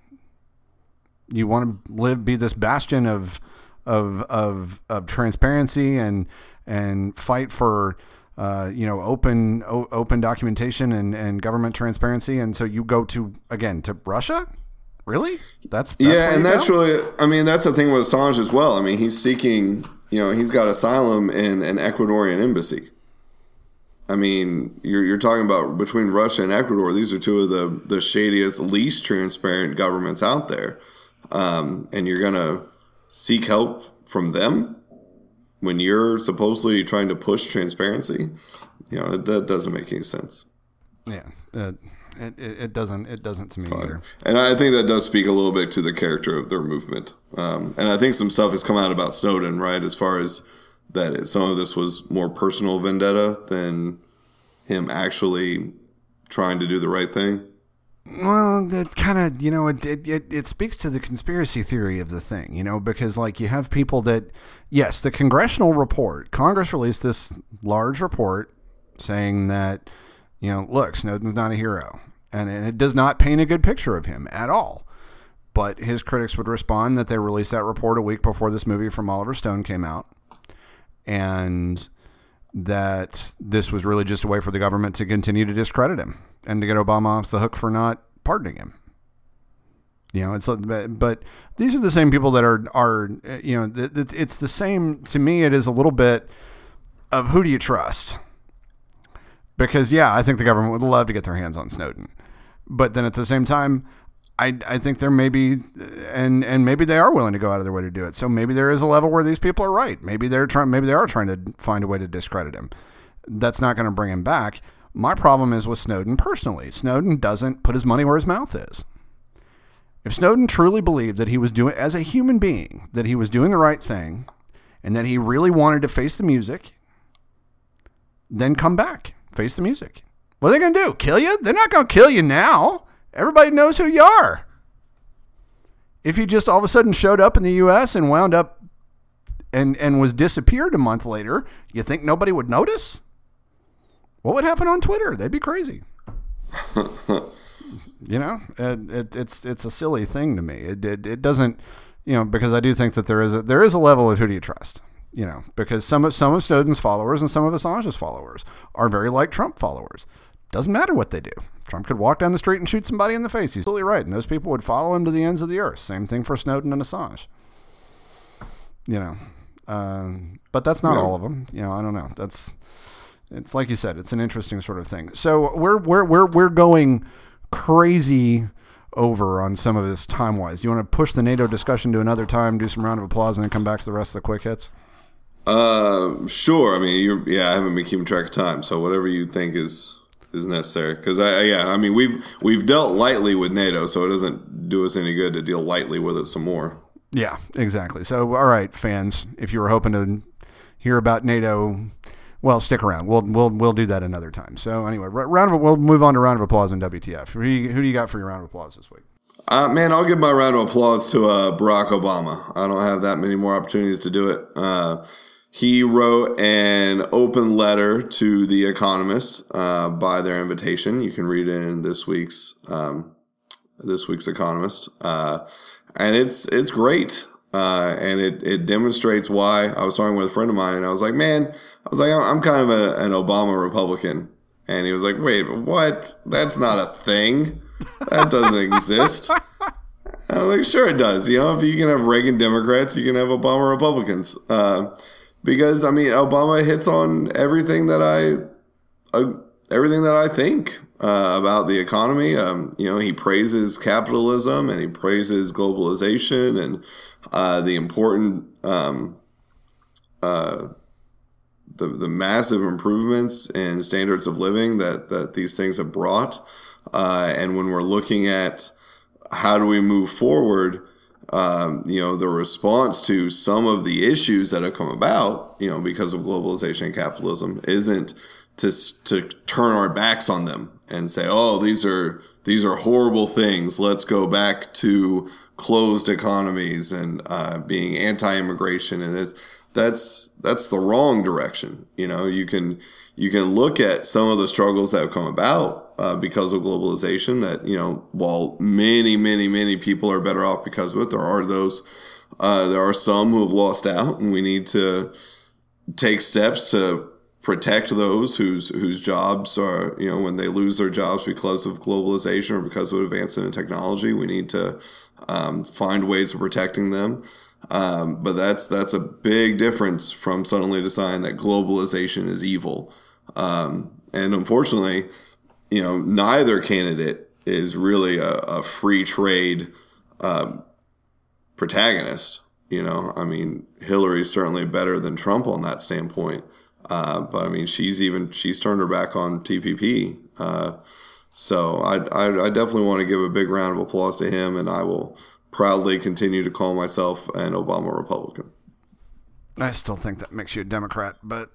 You want to live, be this bastion of of of of transparency and and fight for uh, you know open o- open documentation and, and government transparency. And so you go to again to Russia? Really? That's, that's yeah and that's go? really I mean that's the thing with Assange as well. I mean he's seeking you know he's got asylum in an Ecuadorian embassy. I mean you're, you're talking about between Russia and Ecuador these are two of the the shadiest least transparent governments out there. Um, and you're gonna seek help from them when you're supposedly trying to push transparency, you know, that doesn't make any sense. Yeah. Uh, it, it, doesn't it doesn't to me Fine. either and i think that does speak a little bit to the character of their movement um, and i think some stuff has come out about snowden right as far as that it, some of this was more personal vendetta than him actually trying to do the right thing. Well, that kind of, you know, it, it, it, it speaks to the conspiracy theory of the thing, you know, because like you have people that, yes, the congressional report, Congress released this large report saying that, you know, look, Snowden's not a hero. And, and it does not paint a good picture of him at all. But his critics would respond that they released that report a week before this movie from Oliver Stone came out. And that this was really just a way for the government to continue to discredit him and to get Obama off the hook for not pardoning him. You know, it's but these are the same people that are are you know it's the same to me. It is a little bit of who do you trust? Because yeah, I think the government would love to get their hands on Snowden, but then at the same time, I, I think there may be, and and maybe they are willing to go out of their way to do it. So maybe there is a level where these people are right. Maybe they're trying. Maybe they are trying to find a way to discredit him. That's not going to bring him back. My problem is with Snowden personally. Snowden doesn't put his money where his mouth is. If Snowden truly believed that he was doing, as a human being, that he was doing the right thing, and that he really wanted to face the music, then come back, face the music. What are they going to do? Kill you? They're not going to kill you now. Everybody knows who you are. If he just all of a sudden showed up in the U.S. and wound up and and was disappeared a month later, you think nobody would notice? What would happen on Twitter? They'd be crazy. [laughs] you know, it, it, it's it's a silly thing to me. It, it it doesn't, you know, because I do think that there is a there is a level of who do you trust. You know, because some of some of Snowden's followers and some of Assange's followers are very like Trump followers. Doesn't matter what they do. Trump could walk down the street and shoot somebody in the face. He's absolutely right. And those people would follow him to the ends of the earth. Same thing for Snowden and Assange. You know, um, but that's not all of them. You know, I don't know. That's it's like you said. It's an interesting sort of thing. So we're we're we're we're going crazy over on some of this time wise. Do you want to push the NATO discussion to another time, do some round of applause, and then come back to the rest of the quick hits? Uh, sure. I mean, you yeah, I haven't been keeping track of time, so whatever you think is is necessary. Because I, yeah, I mean we've we've dealt lightly with NATO, so it doesn't do us any good to deal lightly with it some more. Yeah, exactly. So all right, fans, if you were hoping to hear about NATO, well, stick around. We'll we'll we'll do that another time. So anyway, round of we'll move on to round of applause in WTF. Who do you, who do you got for your round of applause this week? Uh, man, I'll give my round of applause to uh, Barack Obama. I don't have that many more opportunities to do it. Uh, he wrote an open letter to the Economist uh, by their invitation. You can read it in this week's um, this week's Economist, uh, and it's it's great. Uh, and it, it demonstrates why I was talking with a friend of mine, and I was like, man, I was like, I'm, kind of a, an Obama Republican, and he was like, wait, what? That's not a thing. That doesn't [laughs] exist. I was like, sure it does. You know, if you can have Reagan Democrats, you can have Obama Republicans. Uh, because I mean, Obama hits on everything that I, uh, everything that I think uh, about the economy. Um, you know, he praises capitalism and he praises globalization and uh, the important, um, uh, the the massive improvements in standards of living that that these things have brought. Uh, and when we're looking at how do we move forward um, you know, the response to some of the issues that have come about, you know, because of globalization and capitalism isn't to, to turn our backs on them and say, oh, these are, these are horrible things. Let's go back to closed economies and, uh, being anti-immigration. And that's, that's the wrong direction. You know, you can, you can look at some of the struggles that have come about uh, because of globalization. That you know, while many, many, many people are better off because of it, there are those. Uh, there are some who have lost out, and we need to take steps to protect those whose whose jobs are you know when they lose their jobs because of globalization or because of advancement in technology. We need to um, find ways of protecting them. Um, but that's that's a big difference from suddenly deciding that globalization is evil. Um, and unfortunately, you know, neither candidate is really a, a free trade um, protagonist. You know, I mean, Hillary's certainly better than Trump on that standpoint. Uh, but I mean, she's even she's turned her back on TPP. Uh, so I, I, I definitely want to give a big round of applause to him, and I will proudly continue to call myself an Obama Republican. I still think that makes you a Democrat, but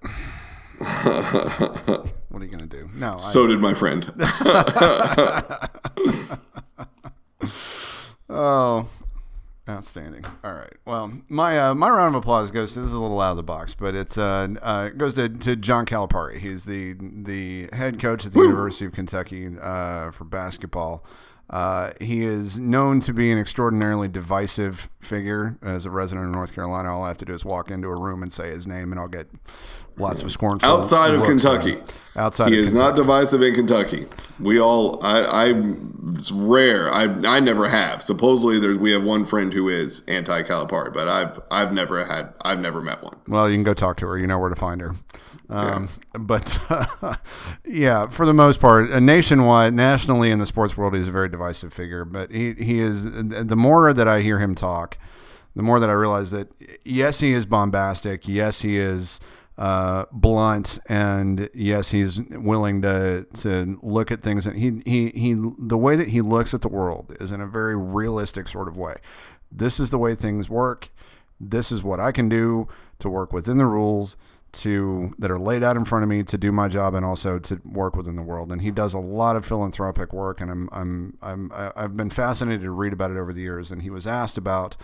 [laughs] what are you going to do? No, So did my friend. [laughs] [laughs] Oh, outstanding! All right. Well, my uh, my round of applause goes to this is a little out of the box, but it uh, uh, goes to, to John Calipari. He's the the head coach at the University of Kentucky uh, for basketball. Uh, he is known to be an extraordinarily divisive figure. As a resident of North Carolina, all I have to do is walk into a room and say his name, and I'll get lots of scorn. Outside of Kentucky. outside he is Kentucky. not divisive in Kentucky. We all, I, I, it's rare. I, I never have. Supposedly, there's we have one friend who is anti Calipari, but I've, I've never had, I've never met one. Well, you can go talk to her. You know where to find her. Um, But [laughs] yeah, for the most part, uh, nationwide, nationally in the sports world, he's a very divisive figure. But he, he is, the more that I hear him talk, the more that I realize that, yes, he is bombastic. Yes, he is uh, blunt. And yes, he's willing to, to look at things. And he, he, he, the way that he looks at the world is in a very realistic sort of way. This is the way things work this is what I can do to work within the rules to that are laid out in front of me to do my job and also to work within the world. And he does a lot of philanthropic work, and I'm I'm I'm I've been fascinated to read about it over the years. And he was asked about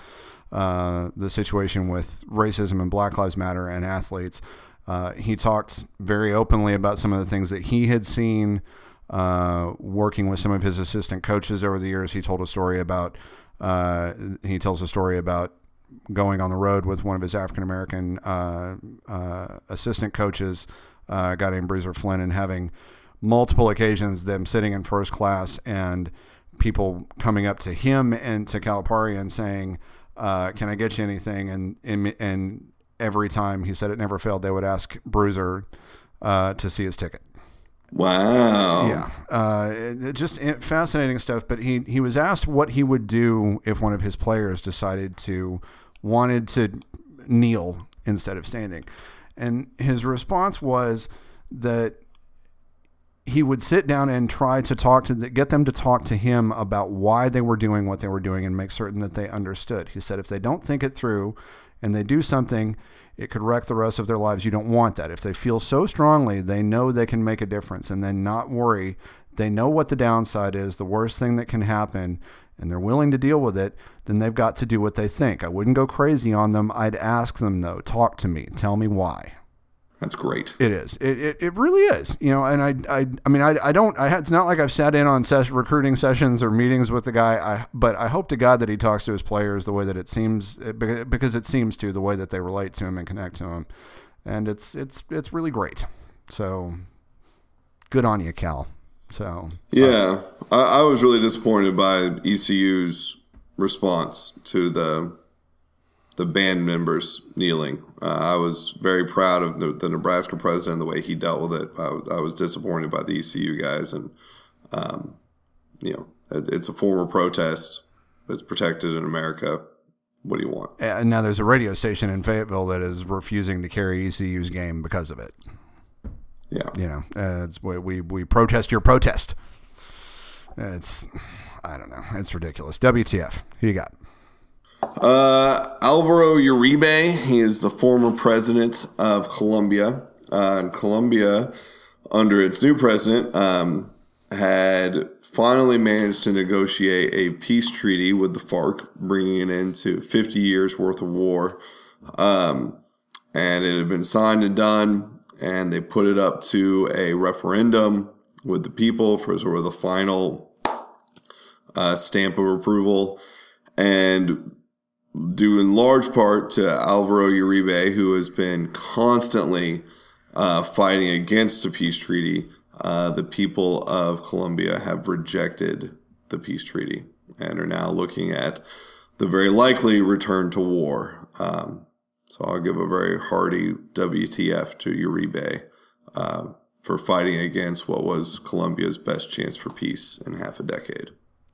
uh, the situation with racism and Black Lives Matter and athletes. Uh, he talked very openly about some of the things that he had seen uh, working with some of his assistant coaches over the years. He told a story about uh, he tells a story about going on the road with one of his African American uh, uh, assistant coaches, uh, a guy named Bruiser Flint, and having multiple occasions them sitting in first class and people coming up to him and to Calipari and saying, "Can I get you anything?" And, and and every time he said it never failed, they would ask Bruiser uh, to see his ticket. Wow. Yeah, uh, it- it just it- fascinating stuff. But he he was asked what he would do if one of his players decided to wanted to kneel instead of standing, and his response was that he would sit down and try to talk to the, get them to talk to him about why they were doing what they were doing and make certain that they understood. He said if they don't think it through and they do something, it could wreck the rest of their lives. You don't want that. If they feel so strongly, they know they can make a difference and then not worry. They know what the downside is, the worst thing that can happen, and they're willing to deal with it, then they've got to do what they think. I wouldn't go crazy on them. I'd ask them though, talk to me, tell me why. That's great. It is. It, it, it really is. You know, and I I, I mean I, I don't I it's not like I've sat in on ses- recruiting sessions or meetings with the guy. I but I hope to God that he talks to his players the way that it seems eh, because it seems to the way that they relate to him and connect to him, and it's it's it's really great. So good on you, Cal. So Yeah, I, I was really disappointed by ECU's response to the the band members kneeling. Uh, I was very proud of the, the Nebraska president the way he dealt with it. I, was- I was disappointed by the ECU guys, and um, you know, it, it's a form of protest. that's protected in America. What do you want? and now there's a radio station in Fayetteville that is refusing to carry ECU's game because of it. Yeah, you know, uh, it's we, we we protest your protest. It's I don't know, it's ridiculous. WTF? Who you got? Uh, Alvaro Uribe, he is the former president of Colombia. Uh, Colombia, under its new president, um, had finally managed to negotiate a peace treaty with the FARC, bringing it into 50 years worth of war. Um, and it had been signed and done, and they put it up to a referendum with the people for sort of the final uh, stamp of approval. And due in large part to Alvaro Uribe, who has been constantly uh, fighting against the peace treaty. Uh, the people of Colombia have rejected the peace treaty and are now looking at the very likely return to war. Um, so I'll give a very hearty WTF to Uribe uh, for fighting against what was Colombia's best chance for peace in half a decade.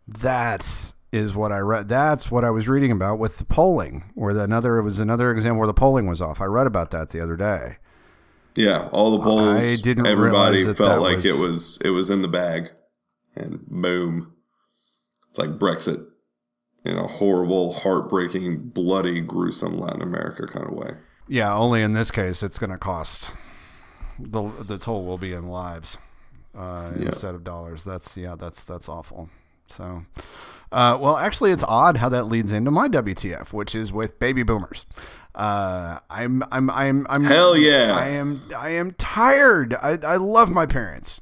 That is what I read. That's what I was reading about with the polling, where the another it was another example where the polling was off. I read about that the other day. Yeah, all the polls. I didn't everybody that felt that like was- it was it was in the bag, and boom, it's like Brexit in a horrible, heartbreaking, bloody, gruesome Latin America kind of way. Yeah, only in this case, it's going to cost the the toll will be in lives uh, Yeah. instead of dollars. That's yeah, that's that's awful. So, uh, well, actually, it's odd how that leads into my WTF, which is with baby boomers. Uh, I'm I'm I'm I'm Hell yeah. I am I am tired. I I love my parents.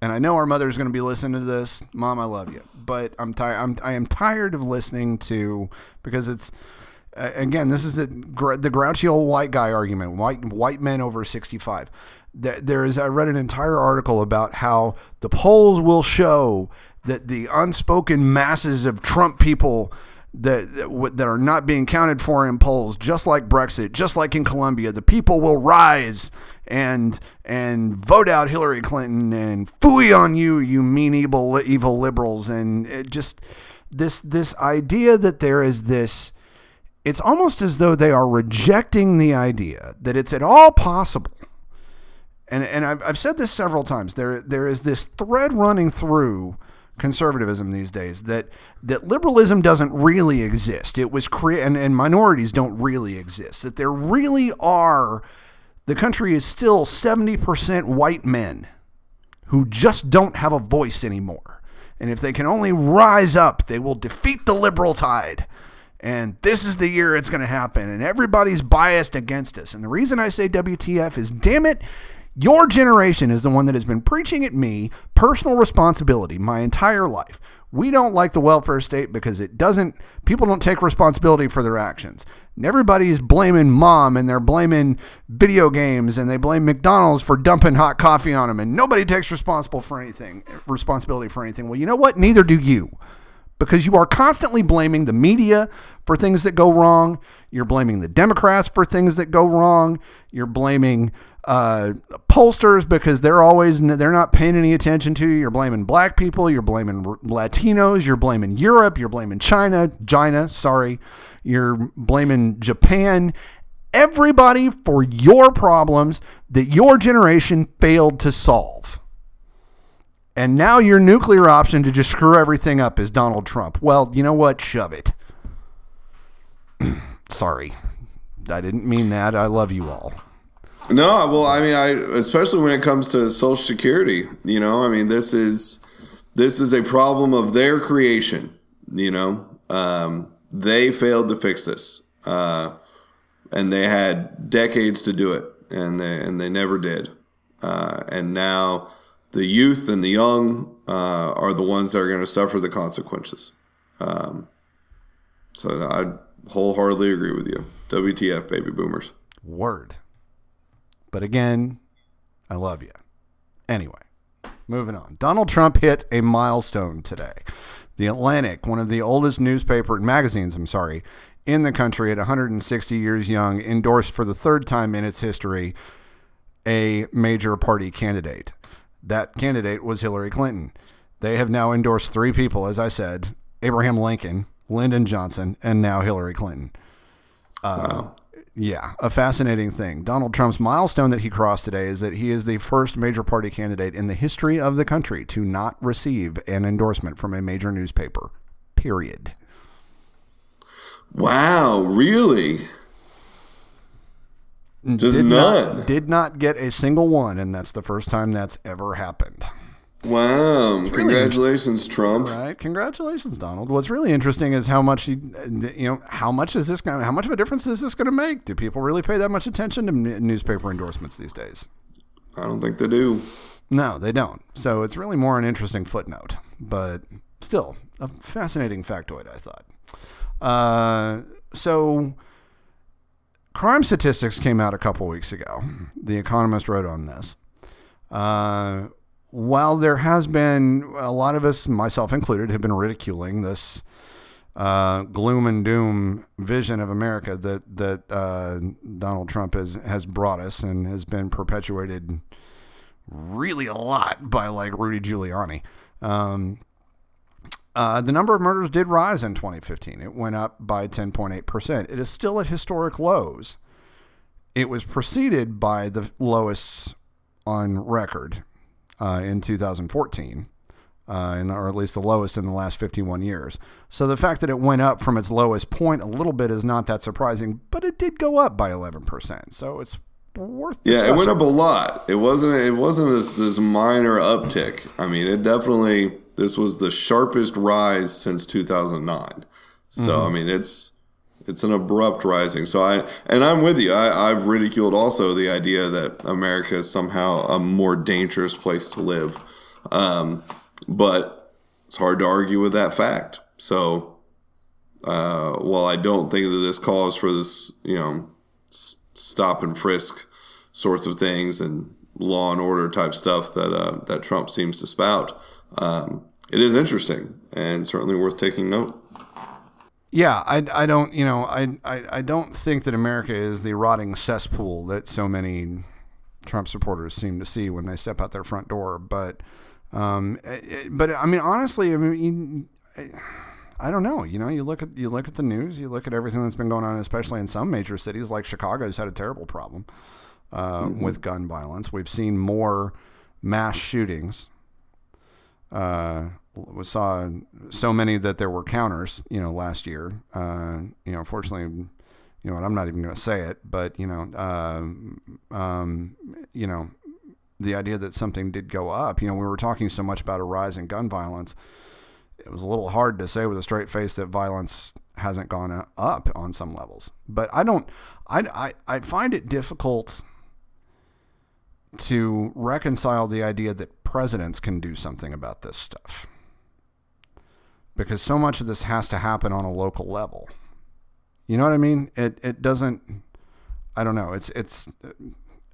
And I know our mother's going to be listening to this. Mom, I love you, but I'm tired. I'm I am tired of listening to because it's uh, again, this is the the grouchy old white guy argument. White white men over sixty five. There is. I read an entire article about how the polls will show that the unspoken masses of Trump people that that are not being counted for in polls, just like Brexit, just like in Colombia, the people will rise and and vote out Hillary Clinton and fooey on you, you mean evil evil liberals, and just this this idea that there is this it's almost as though they are rejecting the idea that it's at all possible. And, and I've, I've said this several times. There, there is this thread running through conservatism these days that, that liberalism doesn't really exist. It was crea- and, and minorities don't really exist. That there really are, the country is still 70% white men who just don't have a voice anymore. And if they can only rise up, they will defeat the liberal tide. And this is the year it's going to happen. And everybody's biased against us. And the reason I say WTF is damn it, your generation is the one that has been preaching at me personal responsibility my entire life. We don't like the welfare state because it doesn't, people don't take responsibility for their actions. And everybody's blaming mom and they're blaming video games and they blame McDonald's for dumping hot coffee on them and nobody takes responsible for anything, responsibility for anything. Well, you know what? Neither do you because you are constantly blaming the media for things that go wrong. You're blaming the Democrats for things that go wrong. You're blaming uh, pollsters because they're always they're not paying any attention to you. You're blaming black people. You're blaming Latinos. You're blaming Europe. You're blaming China. China, sorry. You're blaming Japan. Everybody for your problems that your generation failed to solve. And now your nuclear option to just screw everything up is Donald Trump. Well, you know what? Shove it. [clears throat] Sorry. I didn't mean that. I love you all. No, well, I mean, I especially when it comes to Social Security, you know, I mean, this is this is a problem of their creation. You know, um, they failed to fix this, uh, and they had decades to do it, and they and they never did. Uh, and now the youth and the young uh, are the ones that are going to suffer the consequences. Um, so I wholeheartedly agree with you. WTF, baby boomers. Word. But again, I love you. Anyway, moving on. Donald Trump hit a milestone today. The Atlantic, one of the oldest newspaper and magazines, I'm sorry, in the country at 160 years young, endorsed for the third time in its history a major party candidate. That candidate was Hillary Clinton. They have now endorsed three people, as I said Abraham Lincoln, Lyndon Johnson, and now Hillary Clinton. Uh, Yeah, a fascinating thing. Donald Trump's milestone that he crossed today is that he is the first major party candidate in the history of the country to not receive an endorsement from a major newspaper. Period. Wow, really? Just did none. Not, did not get a single one, and that's the first time that's ever happened. Wow! Congratulations, Trump. Right? Congratulations, Donald. What's really interesting is how much he, you know, how much is this going? How much of a difference is this going to make? Do people really pay that much attention to n- newspaper endorsements these days? I don't think they do. No, they don't. So it's really more an interesting footnote, but still a fascinating factoid. I thought. Uh, so crime statistics came out a couple weeks ago. The Economist wrote on this. Uh, while there has been a lot of us, myself included, have been ridiculing this uh, gloom and doom vision of America that that uh, Donald Trump has has brought us and has been perpetuated really a lot by like Rudy Giuliani. Um, uh, the number of murders did rise in 2015. It went up by 10.8%. It is still at historic lows. It was preceded by the lowest on record uh, in 2014. uh, the, or at least the lowest in the last 51 years. So the fact that it went up from its lowest point a little bit is not that surprising, but it did go up by 11%. So it's worth. Yeah, it went up a lot. It wasn't. It wasn't this this minor uptick. I mean, it definitely. This was the sharpest rise since 2009. So I mean, it's it's an abrupt rising. So I and I'm with you. I, I've ridiculed also the idea that America is somehow a more dangerous place to live. Um, but it's hard to argue with that fact. So uh, while I don't think that this calls for this, you know, s- stop and frisk sorts of things and law and order type stuff that uh, that Trump seems to spout, um, it is interesting and certainly worth taking note. Yeah, I, I don't you know I, I I don't think that America is the rotting cesspool that so many Trump supporters seem to see when they step out their front door. But um, it- but I mean honestly, I mean. you- I don't know. You know, you look at you look at the news, you look at everything that's been going on, especially in some major cities like Chicago's had a terrible problem uh, with gun violence. We've seen more mass shootings. Uh, we saw so many that there were counters. You know, last year. Uh, you know, unfortunately, you know, I'm not even going to say it, but you know, uh, um, you know, the idea that something did go up. You know, we were talking so much about a rise in gun violence it was a little hard to say with a straight face that violence hasn't gone up on some levels. But I don't, I, I, I find it difficult to reconcile the idea that presidents can do something about this stuff. Because so much of this has to happen on a local level. You know what I mean? It, it doesn't, I don't know. It's, it's,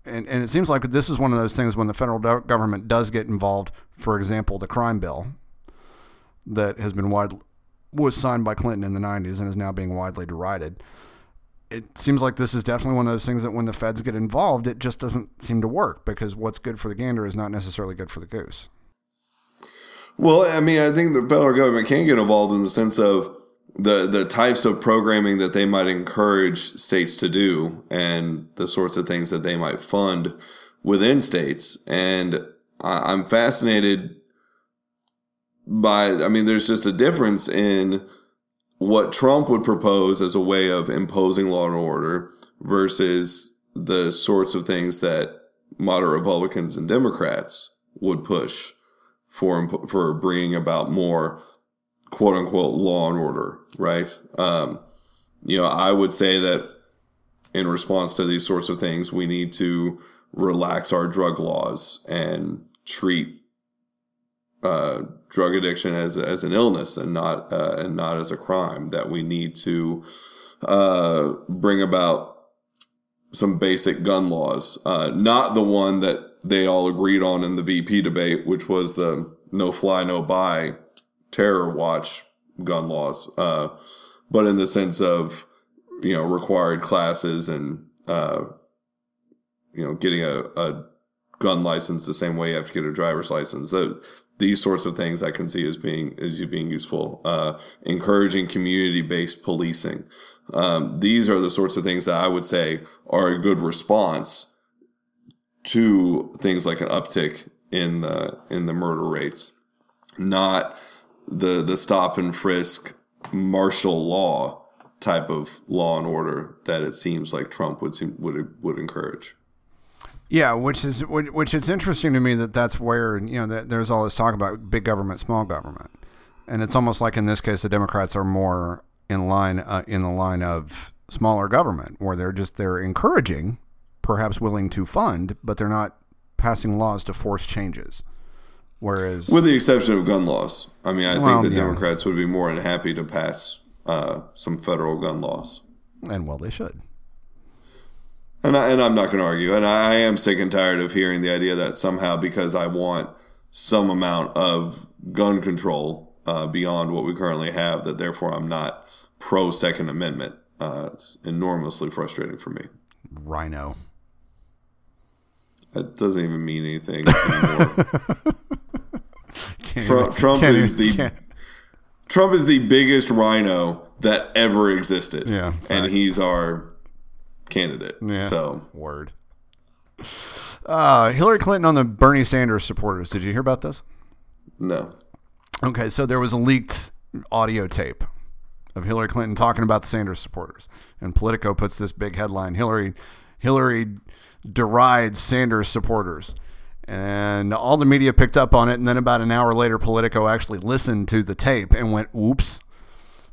and, and it seems like this is one of those things when the federal government does get involved, for example, the crime bill, that has been wide was signed by Clinton in the 90s and is now being widely derided. It seems like this is definitely one of those things that when the feds get involved, it just doesn't seem to work because what's good for the gander is not necessarily good for the goose. Well, I mean, I think the federal government can get involved in the sense of the the types of programming that they might encourage states to do and the sorts of things that they might fund within states. And I, I'm fascinated by, I mean, there's just a difference in what Trump would propose as a way of imposing law and order versus the sorts of things that moderate Republicans and Democrats would push for for bringing about more quote unquote law and order, right? Um, you know, I would say that in response to these sorts of things, we need to relax our drug laws and treat uh, drug addiction as as an illness and not uh, and not as a crime. That we need to uh, bring about some basic gun laws, uh, not the one that they all agreed on in the VP debate, which was the no fly, no buy terror watch gun laws, uh, but in the sense of you know required classes and uh, you know getting a, a gun license the same way you have to get a driver's license. So these sorts of things I can see as being as you being useful. Uh, encouraging community based policing. Um, these are the sorts of things that I would say are a good response to things like an uptick in the in the murder rates, not the the stop and frisk martial law type of law and order that it seems like Trump would seem, would would encourage. Yeah, which is which it's interesting to me that that's where you know there's all this talk about big government, small government, and it's almost like in this case the Democrats are more in line uh, in the line of smaller government, where they're just they're encouraging, perhaps willing to fund, but they're not passing laws to force changes. Whereas, with the exception of gun laws, I mean, I Well, think the yeah. Democrats would be more than happy to pass uh, some federal gun laws. and well, they should. And, I, and I'm not going to argue. And I, I am sick and tired of hearing the idea that somehow because I want some amount of gun control uh, beyond what we currently have, that therefore I'm not pro Second Amendment. Uh, it's enormously frustrating for me. RINO. That doesn't even mean anything anymore. [laughs] Trump, even- Trump is even- the can't- Trump is the biggest RINO that ever existed. Yeah, and he's our candidate. Yeah. So Word. Uh, Hillary Clinton on the Bernie Sanders supporters. Did you hear about this? no. Okay, so there was a leaked audio tape of Hillary Clinton talking about the Sanders supporters, and Politico puts this big headline: Hillary, Hillary derides Sanders supporters, and all the media picked up on it. And then about an hour later, Politico actually listened to the tape and went, "Oops,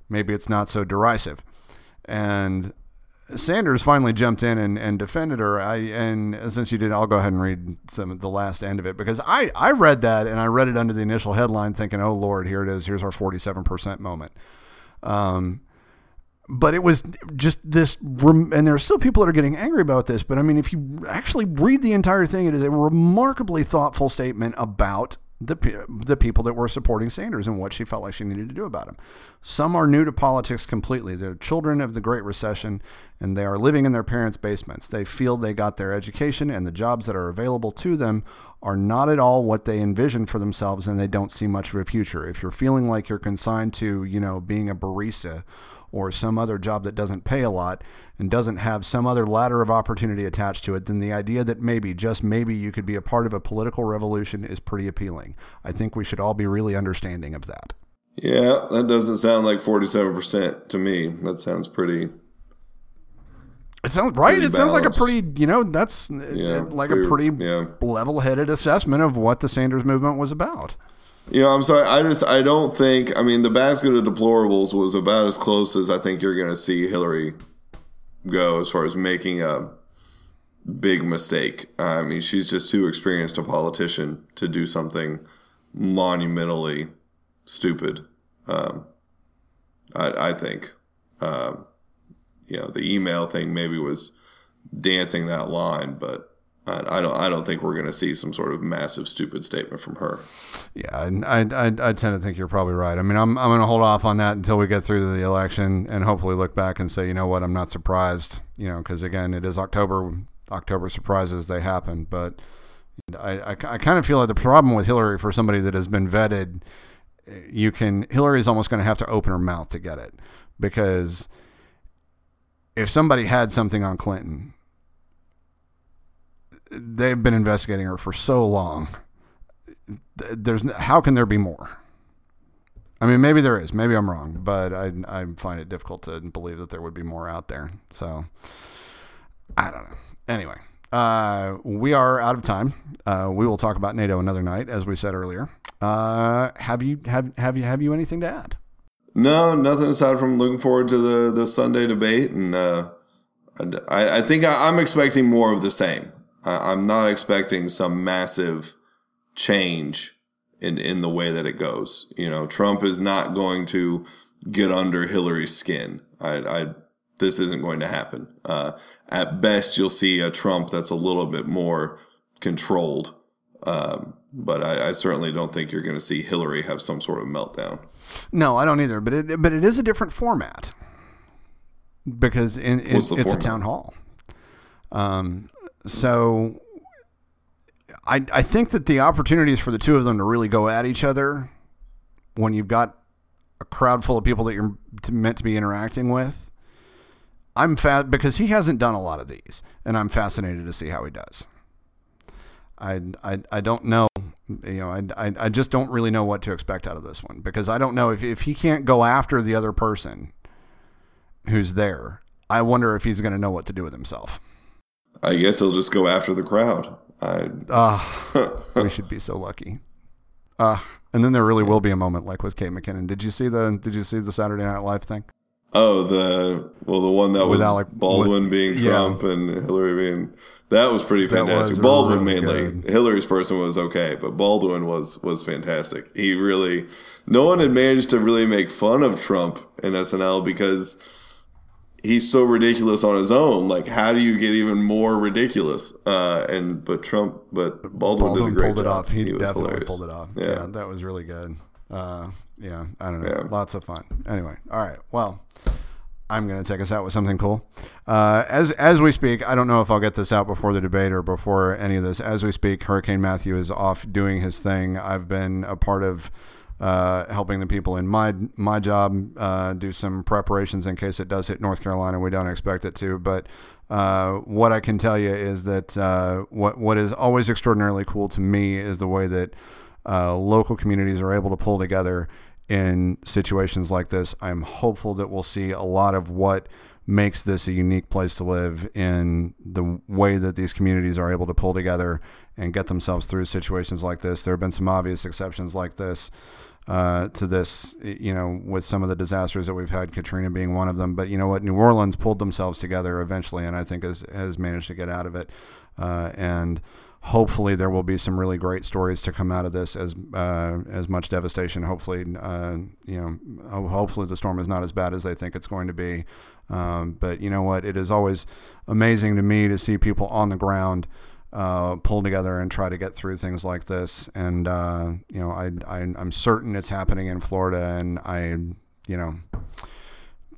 maybe it's not so derisive." And Sanders finally jumped in and, and defended her. I and since you did, I'll go ahead and read some the last end of it because I, I read that and I read it under the initial headline thinking, oh Lord, here it is. Here's our 47% moment. Um, but it was just this, and there are still people that are getting angry about this. But I mean, if you actually read the entire thing, it is a remarkably thoughtful statement about the the people that were supporting Sanders and what she felt like she needed to do about him. Some are new to politics completely. They're children of the Great Recession and they are living in their parents' basements. They feel they got their education and the jobs that are available to them are not at all what they envisioned for themselves and they don't see much of a future. If you're feeling like you're consigned to, you know, being a barista or some other job that doesn't pay a lot and doesn't have some other ladder of opportunity attached to it, then the idea that maybe, just maybe, you could be a part of a political revolution is pretty appealing. I think we should all be really understanding of that. Yeah, that doesn't sound like 47% to me. That sounds pretty. It sounds right. Pretty it sounds like a pretty, you know, that's Yeah, like pretty- a pretty yeah. level-headed assessment of what the Sanders movement was about. You know, I'm sorry. I just I don't think. I mean, the basket of deplorables was about as close as I think you're going to see Hillary go as far as making a big mistake. I mean, she's just too experienced a politician to do something monumentally stupid. Um, I, I think. Um, you know, the email thing maybe was dancing that line, but I, don't. I don't think we're going to see some sort of massive stupid statement from her. Yeah, I, I, I, I tend to think you're probably right. I mean, I'm, I'm going to hold off on that until we get through the election and hopefully look back and say, you know what, I'm not surprised, you know, because again, it is October. October surprises, they happen. But I, I, I kind of feel like the problem with Hillary for somebody that has been vetted, you can, Hillary's almost going to have to open her mouth to get it because if somebody had something on Clinton, they've been investigating her for so long there's how can there be more? I mean, maybe there is. Maybe I'm wrong, but I I find it difficult to believe that there would be more out there. So I don't know. Anyway, uh, we are out of time. Uh, we will talk about NATO another night, as we said earlier. Uh, have you have have you have you anything to add? No, nothing aside from looking forward to the the Sunday debate, and uh, I, I think I, I'm expecting more of the same. I, I'm not expecting some massive change in in the way that it goes. You know, Trump is not going to get under Hillary's skin. I, I this isn't going to happen. Uh, at best, you'll see a Trump that's a little bit more controlled. Um, but I, I certainly don't think you're going to see Hillary have some sort of meltdown. No, I don't either. But it but it is a different format because in, in it's the a town hall. Um, so I I think that the opportunities for the two of them to really go at each other when you've got a crowd full of people that you're meant to be interacting with. I'm fat because he hasn't done a lot of these, and I'm fascinated to see how he does. I, I, I don't know, you know, I, I, I just don't really know what to expect out of this one because I don't know if, if he can't go after the other person who's there. I wonder if he's going to know what to do with himself. I guess he'll just go after the crowd. I, Ah, [laughs] we should be so lucky. Uh, and then there really will be a moment like with Kate McKinnon. Did you see the Did you see the Saturday Night Live thing? oh, the well, the one that was Alec- Baldwin with- being yeah. Trump and Hillary being that was pretty That was fantastic. Baldwin really mainly, good. Hillary's person was okay, but Baldwin was was fantastic. He really, no one had managed to really make fun of Trump in SNL because he's so ridiculous on his own. Like, how do you get even more ridiculous? Uh, and but Trump, but Baldwin, Baldwin did a great pulled it off. He, was definitely hilarious. pulled it off. Yeah. Yeah. that was really good. Uh, yeah, I don't know. Yeah. Lots of fun. Anyway, all right. Well, I'm going to take us out with something cool. Uh, as as we speak, I don't know if I'll get this out before the debate or before any of this. As we speak, Hurricane Matthew is off doing his thing. I've been a part of uh, helping the people in my my job uh, do some preparations in case it does hit North Carolina. We don't expect it to, but uh, what I can tell you is that uh, what what is always extraordinarily cool to me is the way that uh, local communities are able to pull together in situations like this, I'm hopeful that we'll see a lot of what makes this a unique place to live in the way that these communities are able to pull together and get themselves through situations like this. There have been some obvious exceptions like this uh, to this, you know, with some of the disasters that we've had, Katrina being one of them. But you know what? New Orleans pulled themselves together eventually, and I think has, has managed to get out of it. Uh, and hopefully there will be some really great stories to come out of this as uh, as much devastation hopefully uh, you know hopefully the storm is not as bad as they think it's going to be um, but you know what it is always amazing to me to see people on the ground uh, pull together and try to get through things like this and uh, you know I, I I'm certain it's happening in Florida and I you know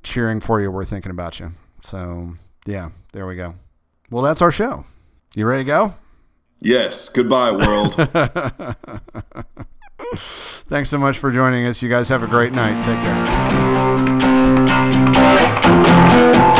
cheering for you we're thinking about you so yeah there we go well that's our show you ready to go Yes. Goodbye, world. [laughs] Thanks so much for joining us. You guys have a great night. Take care.